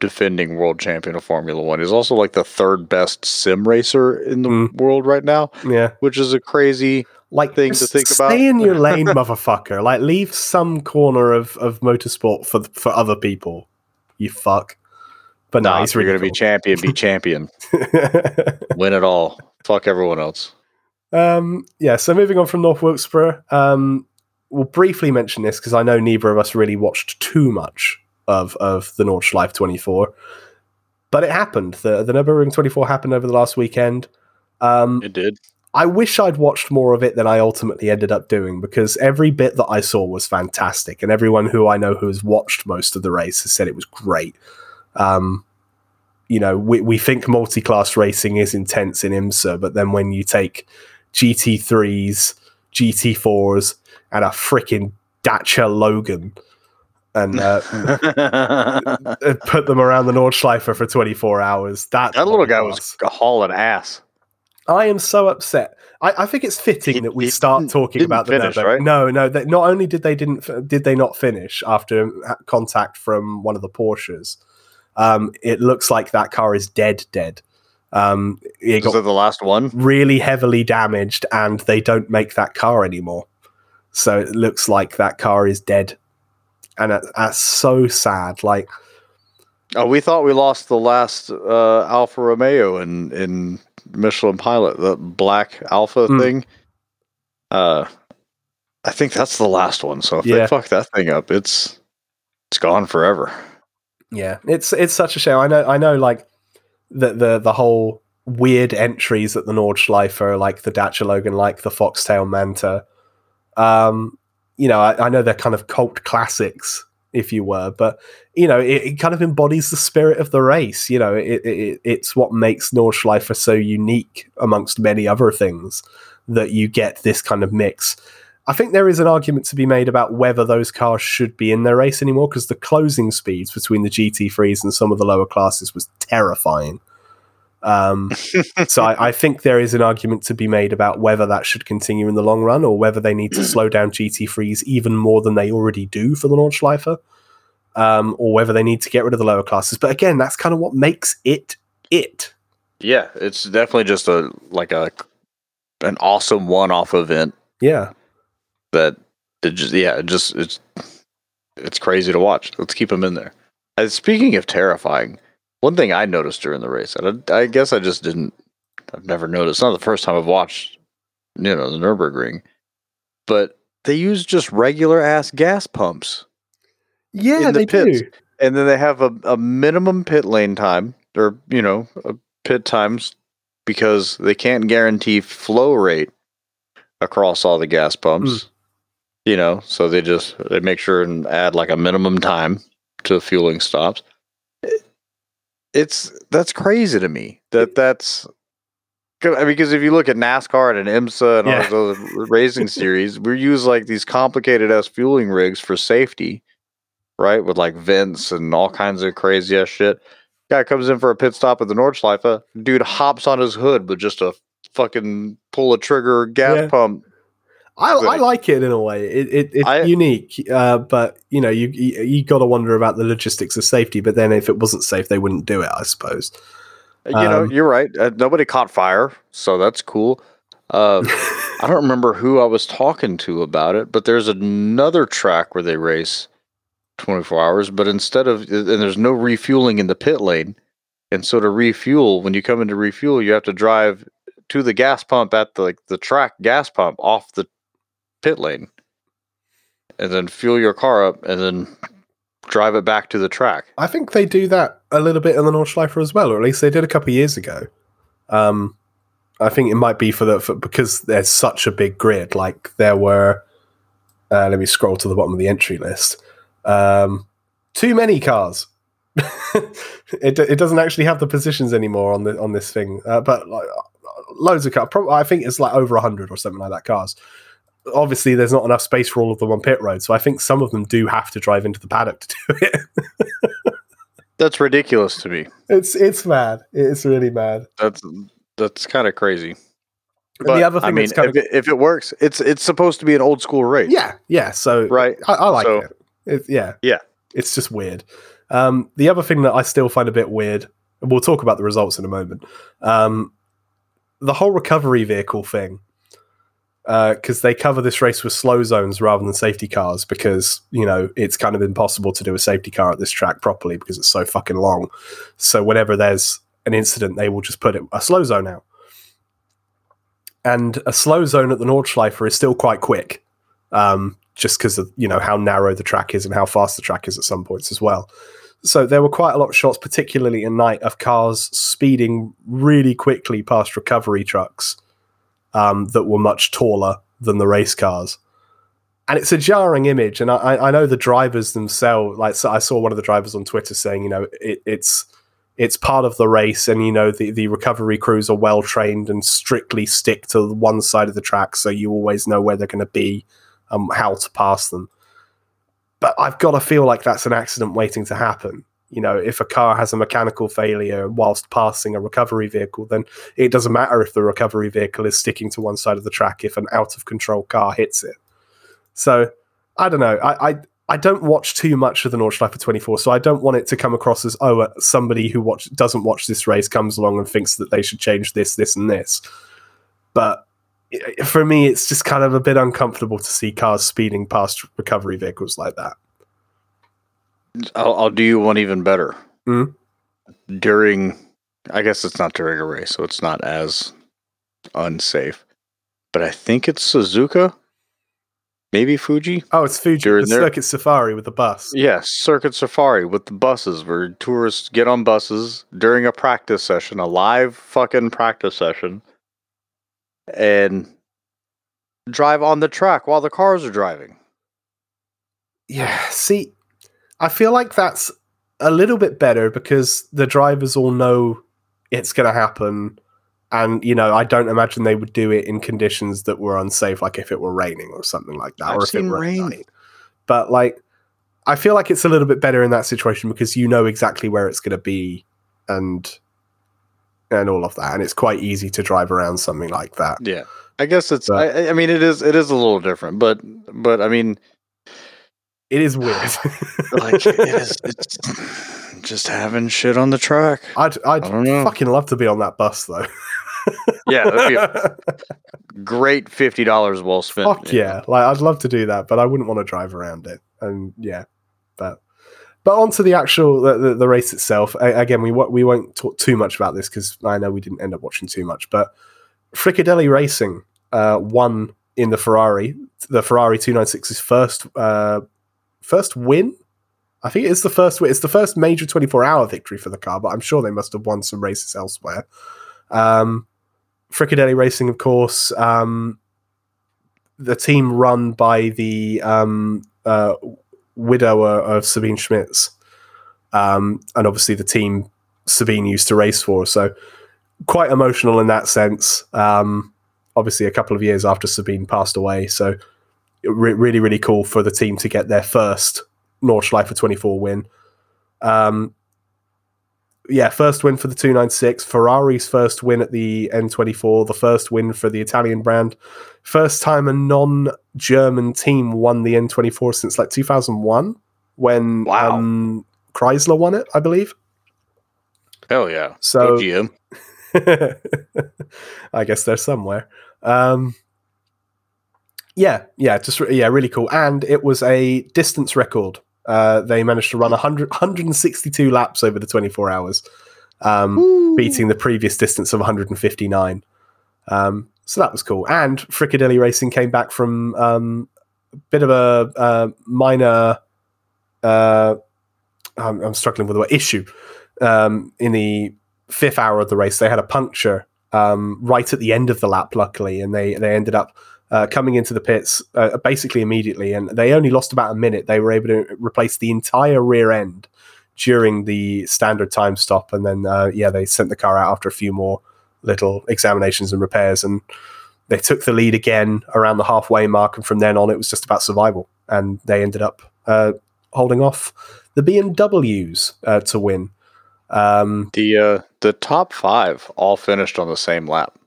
defending world champion of Formula One, he's also like the third best sim racer in the Mm. world right now, yeah, which is a crazy. like thing to think stay about. Stay in your <laughs> lane, motherfucker. Like, leave some corner of, of motorsport for for other people. You fuck. But no, Nah, he's if you're gonna be champion, be champion, <laughs> win it all. Fuck everyone else. Um, yeah, so moving on from North Wilkesboro, um, we'll briefly mention this because I know neither of us really watched too much of, of the Nordschleife 24. But it happened. The, the Nürburgring 24 happened over the last weekend. Um, It did. I wish I'd watched more of it than I ultimately ended up doing because every bit that I saw was fantastic. And everyone who I know who has watched most of the race has said it was great. Um, you know, we, we think multi class racing is intense in IMSA, but then when you take GT3s, GT4s, and a freaking Dacia Logan and uh, <laughs> put them around the Nordschleife for 24 hours, that, that little guy was hauling ass. I am so upset. I, I think it's fitting He- that we start talking about the finish, right? No, no. They, not only did they didn't did they not finish after contact from one of the Porsches, um, it looks like that car is dead, dead. Um, it Was got it the last one? really heavily damaged, and they don't make that car anymore. So it looks like that car is dead, and that, that's so sad. Like, Oh, we thought we lost the last uh, Alfa Romeo in in Michelin Pilot, the black Alfa Hmm. thing. Uh, I think that's the last one. So if Yeah. they fuck that thing up, it's it's gone forever. Yeah, it's it's such a shame. I know I know like the the the whole weird entries at the Nordschleife are like the Dacia Logan, like the Foxtail Manta. Um, you know, I, I know they're kind of cult classics, if you were, but you know, it, it kind of embodies the spirit of the race. You know, it, it it's what makes Nordschleife so unique amongst many other things that you get this kind of mix. I think there is an argument to be made about whether those cars should be in their race anymore because the closing speeds between the GT3s and some of the lower classes was terrifying. Um, so I, I think there is an argument to be made about whether that should continue in the long run or whether they need to slow down GT3s even more than they already do for the Nordschleife, um, or whether they need to get rid of the lower classes. But again, that's kind of what makes it it. Yeah, it's definitely just a like a an awesome one-off event Yeah. that it just yeah, it just it's it's crazy to watch. Let's keep them in there. And speaking of terrifying, one thing I noticed during the race, and I, I guess I just didn't, I've never noticed. It's not the first time I've watched, you know, the Nurburgring, but they use just regular ass gas pumps, Yeah, the they pits. do. and then they have a, a minimum pit lane time or you know pit times because they can't guarantee flow rate across all the gas pumps. Mm. You know, so they just they make sure and add like a minimum time to fueling stops. It- It's that's crazy to me that that's 'cause- because if you look at NASCAR and IMSA and Yeah. all those other racing <laughs> series, we use like these complicated ass fueling rigs for safety, right? With like vents and all kinds of crazy ass shit. Guy comes in for a pit stop at the Nordschleife. Dude hops on his hood with just a fucking pull a trigger gas Yeah. pump. I, I like it in a way. It, it, it's I- unique, uh, but you know, you you, you got to wonder about the logistics of safety. But then, if it wasn't safe, they wouldn't do it. I suppose. You know, Um, you're right. Uh, nobody caught fire, so that's cool. Uh, <laughs> I don't remember who I was talking to about it, but there's another track where they race 24 hours, but instead of and there's no refueling in the pit lane, and so to refuel, when you come in to refuel, you have to drive to the gas pump at the like the track gas pump off the pit lane, and then fuel your car up, and then drive it back to the track. I think they do that a little bit in the Nordschleife as well, or at least they did a couple years ago. Um, I think it might be for the for, because there's such a big grid. Like there were, uh, let me scroll to the bottom of the entry list. Um, too many cars. <laughs> it it doesn't actually have the positions anymore on the on this thing, uh, but like, loads of cars. Probably, I think it's like over hundred or something like that. Cars. Obviously, there's not enough space for all of them on pit road, so I think some of them do have to drive into the paddock to do it. <laughs> That's ridiculous to me. it's it's mad. It's really mad. That's that's kind of crazy. But the other thing I thing mean, that's if, of it, if it works, it's it's supposed to be an old school race. yeah, yeah. So Right. I, I like So- it. it. Yeah, Yeah. It's just weird. Um, the other thing that I still find a bit weird, and we'll talk about the results in a moment. Um, the whole recovery vehicle thing, because they cover this race with slow zones rather than safety cars, because you know it's kind of impossible to do a safety car at this track properly because it's so fucking long. So whenever there's an incident, they will just put it, a slow zone out. And a slow zone at the Nordschleifer is still quite quick, um, just because of you know how narrow the track is and how fast the track is at some points as well. So there were quite a lot of shots, particularly at night, of cars speeding really quickly past recovery trucks um, that were much taller than the race cars. And it's a jarring image, and I, I know the drivers themselves. Like so I saw one of the drivers on Twitter saying, you know, it, it's it's part of the race, and you know the the recovery crews are well trained and strictly stick to one side of the track, so you always know where they're going to be, um, how to pass them but I've got to feel like that's an accident waiting to happen. You know, if a car has a mechanical failure whilst passing a recovery vehicle, then it doesn't matter if the recovery vehicle is sticking to one side of the track if an out of control car hits it. So I don't know. I, I I don't watch too much of the Nordschleife 24, so I don't want it to come across as oh, uh, somebody who watch doesn't watch this race comes along and thinks that they should change this, this, and this. But for me, it's just kind of a bit uncomfortable to see cars speeding past recovery vehicles like that. I'll, I'll do you one even better. Mhm. During, I guess it's not during a race, so it's not as unsafe. But I think it's Suzuka, maybe Fuji. Oh, it's Fuji, During the their- Circuit Safari with the bus. Yes, Circuit Safari with the buses, where tourists get on buses during a practice session, a live fucking practice session, and drive on the track while the cars are driving. Yeah, see, I feel like that's a little bit better because the drivers all know it's going to happen. And, you know, I don't imagine they would do it in conditions that were unsafe, like if it were raining or something like that. I've or if seen it were rain. night. But, like, I feel like it's a little bit better in that situation because you know exactly where it's going to be and and all of that. And it's quite easy to drive around something like that. Yeah, I guess it's. But- I, I mean, it is. It is a little different, but but I mean, It is weird. like <laughs> it is. It's just having shit on the track. I'd, I'd I don't know. fucking love to be on that bus, though. Yeah, that'd be a <laughs> great fifty dollars well spent. Fuck yeah. Like I'd love to do that, but I wouldn't want to drive around it. And yeah, but but onto the actual the, the, the race itself. A- again, we won't we won't talk too much about this because I know we didn't end up watching too much. But Frikadelli Racing uh, won in the Ferrari, the Ferrari 296's first uh, first win. I think it's the first win. It's the first major 24 hour victory for the car, but I'm sure they must have won some races elsewhere. Um, Frikadelli Racing, of course, um, the team run by the um, uh, widower of Sabine Schmitz, um, and obviously the team Sabine used to race for. So quite emotional in that sense. Um, obviously, a couple of years after Sabine passed away, so re- really, really cool for the team to get their first Nordschleife 24 win. Um, yeah, first win for the 296. Ferrari's first win at the N24, the first win for the Italian brand. First time a non German team won the N24 since like 2001 when Wow. um, Chrysler won it, I believe. Hell yeah. So-. <laughs> I guess they're somewhere. Um, yeah, yeah, just re- yeah, really cool. And it was a distance record. Uh, they managed to run 100, 162 laps over the 24 hours, um, beating the previous distance of 159. Um, so that was cool. And Frikadelli Racing came back from um, a bit of a uh, minor. Uh, I'm, I'm struggling with the word issue um, in the fifth hour of the race. They had a puncture um, right at the end of the lap, luckily, and they they ended up uh, coming into the pits uh, basically immediately, and they only lost about a minute. They were able to replace the entire rear end during the standard time stop, and then uh, yeah, they sent the car out after a few more little examinations and repairs, and they took the lead again around the halfway mark, and from then on, it was just about survival, and they ended up uh, holding off the BMWs uh, to win. Um, The uh, the top five all finished on the same lap.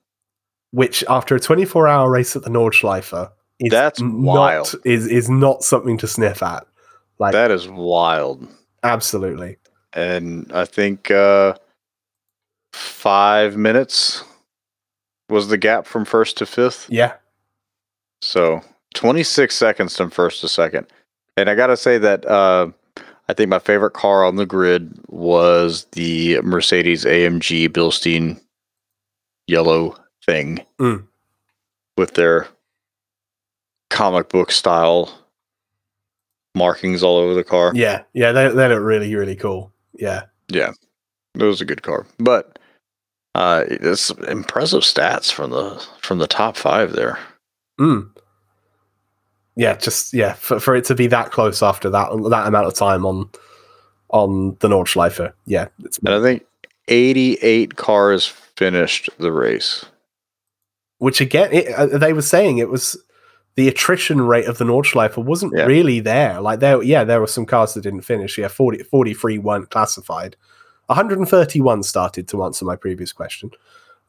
Which after a 24 hour race at the Nordschleife is That's not, wild. is is not something to sniff at. Like That is wild. absolutely. And I think uh, five minutes was the gap from first to fifth. Yeah. So 26 seconds from first to second. And I got to say that uh, I think my favorite car on the grid was the Mercedes AMG Bilstein yellow thing Mm. with their comic book style markings all over the car. Yeah. Yeah, they they look really really cool. Yeah. Yeah, it was a good car, but uh, it's impressive stats from the from the top five there. Mm. Yeah, just yeah, for, for it to be that close after that that amount of time on on the Nordschleife. Yeah, it's And I think 88 cars finished the race. Which again it, uh, they were saying it was the attrition rate of the Nordschleife wasn't Yeah. really there. Like there, yeah, there were some cars that didn't finish. Yeah, 40, 43 weren't classified. 131 started to answer my previous question.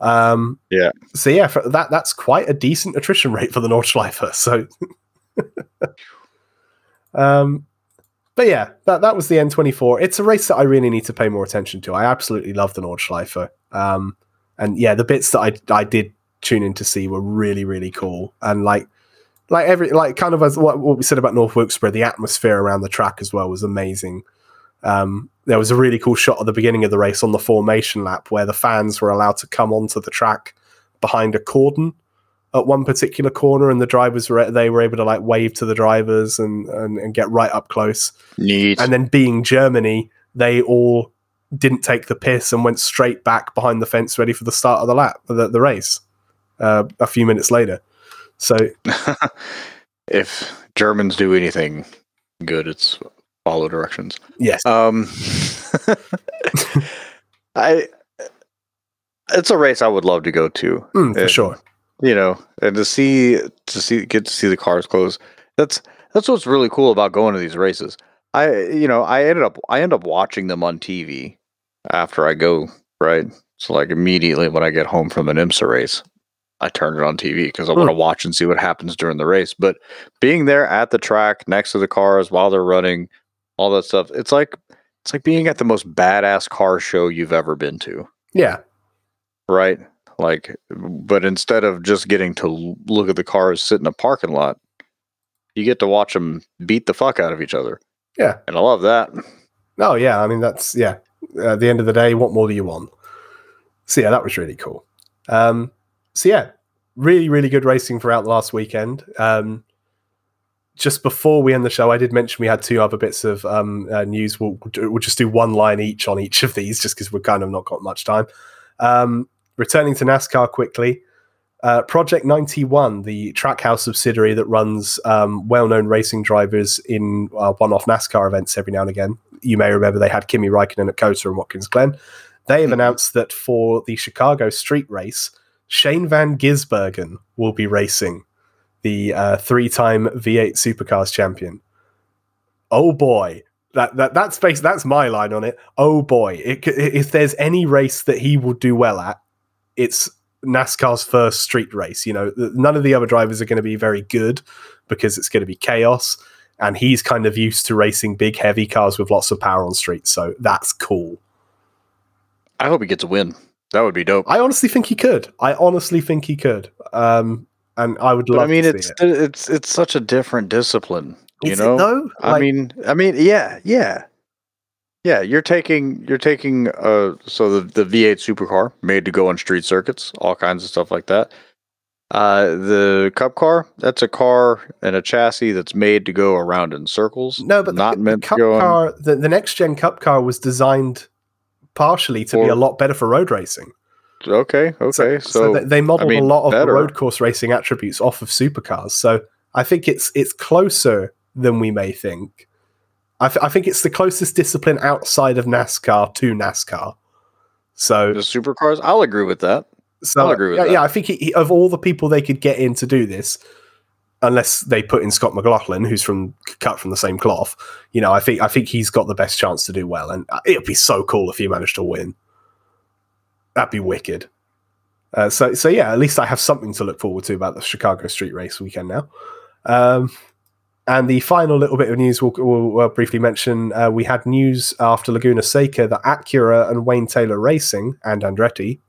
Um, Yeah. So yeah, that that's quite a decent attrition <laughs> rate for the Nordschleife. So, <laughs> um, but yeah, that that was the N24. It's a race that I really need to pay more attention to. I absolutely love the Nordschleife. Um, and yeah, the bits that I I did tune in to see were really really cool. And like like every like kind of as what, what we said about North Wilkesboro, the atmosphere around the track as well was amazing. Um, there was a really cool shot at the beginning of the race on the formation lap where the fans were allowed to come onto the track behind a cordon at one particular corner, and the drivers were they were able to like wave to the drivers and and, and get right up close. Neat. And then being Germany, they all didn't take the piss and went straight back behind the fence, ready for the start of the lap, the, the race. Uh, a few minutes later, so <laughs> if Germans do anything good, it's follow directions. yes, Um, <laughs> I. It's a race I would love to go to. Mm, for uh, sure. you know, and to see to see get to see the cars close. That's that's what's really cool about going to these races. I you know I ended up I end up watching them on TV after I go right. So like immediately when I get home from an IMSA race, I turn it on TV because I want to watch and see what happens during the race. But being there at the track next to the cars while they're running, all that stuff, it's like it's like being at the most badass car show you've ever been to Yeah, right? Like, but instead of just getting to look at the cars sit in a parking lot, you get to watch them beat the fuck out of each other. Yeah. and I love that. Oh yeah, I mean that's yeah. At the end of the day, what more do you want? So yeah, that was really cool. Um, so yeah, really really good racing throughout the last weekend. Um, just before we end the show, I did mention we had two other bits of um, uh, news. We'll, we'll just do one line each on each of these, just because we've kind of not got much time. Um, returning to NASCAR quickly. Uh, Project 91, the Trackhouse subsidiary that runs um, well known racing drivers in uh, one off NASCAR events every now and again. You may remember they had Kimi Raikkonen at COTA and Watkins Glen. They have announced that for the Chicago street race, Shane Van Gisbergen will be racing the uh, three time V8 Supercars champion. Oh boy. That, that that's base that's my line on it. Oh boy, it, if there's any race that he will do well at, it's NASCAR's first street race. You know, none of the other drivers are going to be very good because it's going to be chaos. And he's kind of used to racing big, heavy cars with lots of power on streets. So that's cool. I hope he gets a win. That would be dope. I honestly think he could. I honestly think he could. Um, and I would But love I mean, to it's see it. it's it's such a different discipline. You Is it know, though? I mean, I mean, yeah, yeah, yeah. You're taking you're taking uh so the the V8 supercar made to go on street circuits, all kinds of stuff like that. Uh, the Cup car that's a car and a chassis that's made to go around in circles. no, but not the, meant the to cup go on. car, the, the next gen cup car was designed partially to be a lot better for road racing. okay, okay. So, So, they, they modeled I mean, a lot of the better. road course racing attributes off of supercars. So I think it's it's closer than we may think. I, th- I think it's the closest discipline outside of NASCAR to NASCAR. So the supercars, I'll agree with that. So I'll agree with yeah, that. yeah, I think he, he- of all the people they could get in to do this, unless they put in Scott McLaughlin, who's from cut from the same cloth, you know, I think I think he's got the best chance to do well, and it'd be so cool if he managed to win. That'd be wicked. Uh, so so yeah, at least I have something to look forward to about the Chicago Street Race weekend now. Um, and the final little bit of news we'll, we'll, uh, briefly mention: uh, we had news after Laguna Seca that Acura and Wayne Taylor Racing and Andretti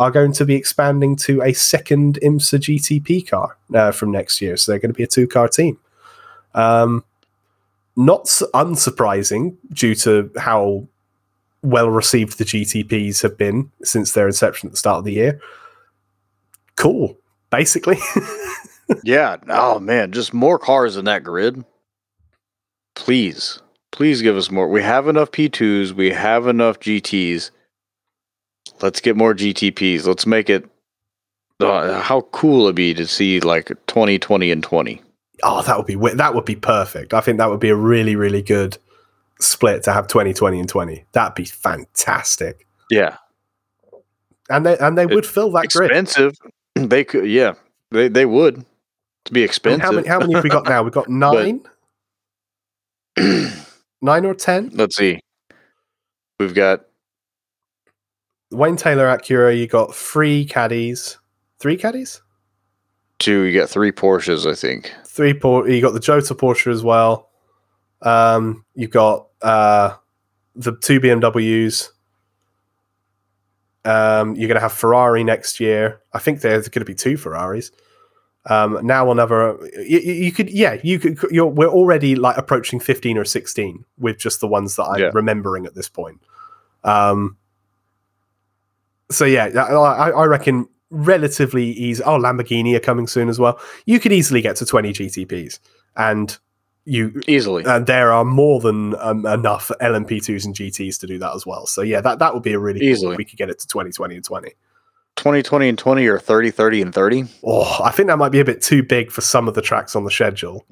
are going to be expanding to a second IMSA GTP car uh, from next year. So they're going to be a two car team. Um, not unsurprising due to how well received the GTPs have been since their inception at the start of the year. Cool, basically. <laughs> Yeah. Oh man, just more cars in that grid. Please, please give us more. We have enough P2s. We have enough GTs. Let's get more GTPs. Let's make it. Uh, how cool it'd be to see like 20, 20, and 20. oh, that would be that would be perfect. I think that would be a really really good split to have 20 20 and 20. That'd be fantastic. Yeah. And they and they would fill that grid. Expensive. <clears throat> They could, yeah, they, they would. To be expensive. How many, how many have we got now? We've got <laughs> nine, <clears throat> nine or ten. Let's see. We've got Wayne Taylor Acura. You got three caddies, three caddies, two, you got three Porsches, I think. three. Por- you got the Jota Porsche as well. Um, you've got uh, the two BMWs. Um, you're going to have Ferrari next year. I think there's going to be two Ferraris. Um, now another. You, you you could, yeah, you could. You're, we're already like approaching 15 or 16 with just the ones that I'm Yeah. remembering at this point. Um, so yeah, I, I reckon relatively easy. Oh, Lamborghini are coming soon as well. You could easily get to 20 GTPs, and you Easily. and there are more than um, enough LMP2s and GTs to do that as well. So yeah, that that would be a really cool Easily. if we could get it to 20, 20, and 20. 20, 20, and 20 or 30, 30, and 30. Oh, I think that might be a bit too big for some of the tracks on the schedule.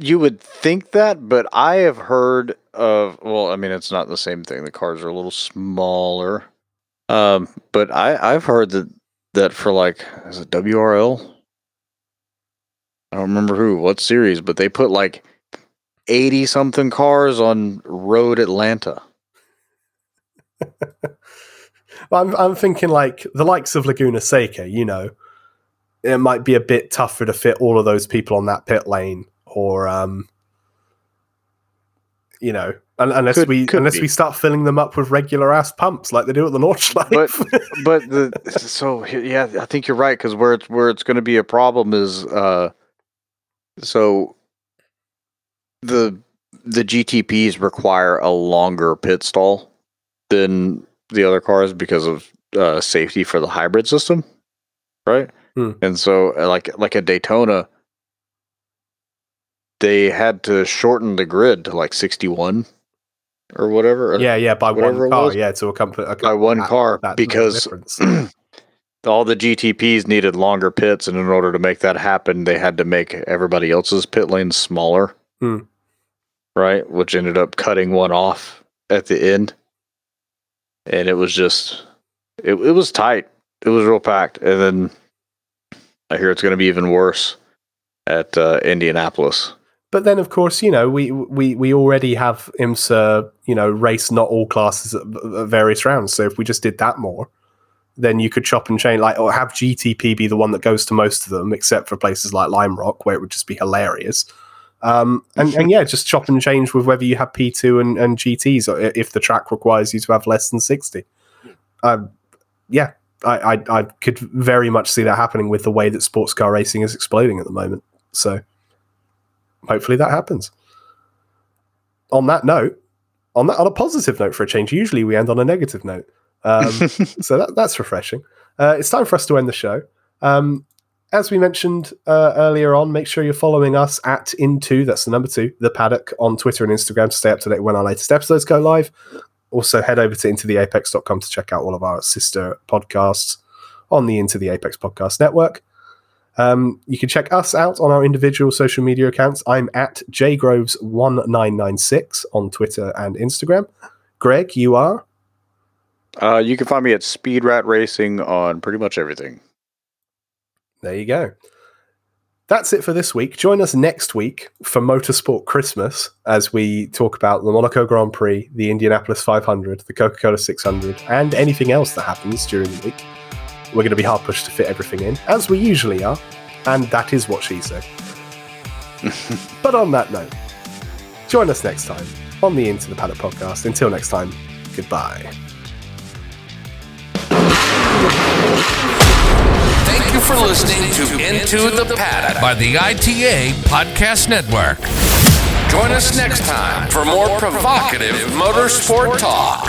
You would think that, but I have heard of. Well, I mean, it's not the same thing. The cars are a little smaller. Um, but I I've heard that that for like is it WRL? I don't remember who, what series, but they put like eighty something cars on Road Atlanta. <laughs> I'm I'm thinking like the likes of Laguna Seca, you know, it might be a bit tougher to fit all of those people on that pit lane, or um, you know, unless Could- we could unless be. we start filling them up with regular ass pumps like they do at the Nordschleife. But <laughs> but the so yeah, I think you're right because where it's where it's going to be a problem is uh, so the the GTPs require a longer pit stall than the other cars because of uh, safety for the hybrid system, right? Hmm. And so uh, like like a Daytona, they had to shorten the grid to like 61 or whatever. yeah, yeah, by one car, yeah, to accompany by one that- car that because <clears throat> <clears throat> all the GTPs needed longer pits, and in order to make that happen, they had to make everybody else's pit lanes smaller. Hmm. Right, which ended up cutting one off at the end, and it was just it, it was tight. It was real packed, and then I hear it's going to be even worse at uh, Indianapolis. But then, of course, you know, we we we already have IMSA, you know, race not all classes at, at various rounds. So if we just did that more, then you could chop and change, like, or have GTP be the one that goes to most of them, except for places like Lime Rock, where it would just be hilarious. Um, and, and yeah, just chop and change with whether you have P2 and, and GTs, or if the track requires you to have less than 60. Um, yeah, I, I, I could very much see that happening with the way that sports car racing is exploding at the moment. So hopefully that happens. On that note, on that on a positive note for a change, usually we end on a negative note. Um, <laughs> so that, that's refreshing. Uh, it's time for us to end the show. Um, as we mentioned uh, earlier on, make sure you're following us at Into, that's the number two, the paddock on Twitter and Instagram to stay up to date when our latest episodes go live. also, head over to intotheapex.com to check out all of our sister podcasts on the Into the Apex Podcast Network. Um, you can check us out on our individual social media accounts. I'm at jgroves1996 on Twitter and Instagram. Greg, you are? Uh, you can find me at Speed Rat Racing on pretty much everything. There you go. That's it for this week. Join us next week for Motorsport Christmas as we talk about the Monaco Grand Prix, the Indianapolis 500, the Coca Cola 600, and anything else that happens during the week. We're going to be hard pushed to fit everything in, as we usually are, and that is what she said. <laughs> but on that note, join us next time on the Into the Paddock podcast. Until next time, goodbye. Thank you for listening to Into the Paddock by the ITA Podcast Network. Join us next time for more provocative motorsport talk.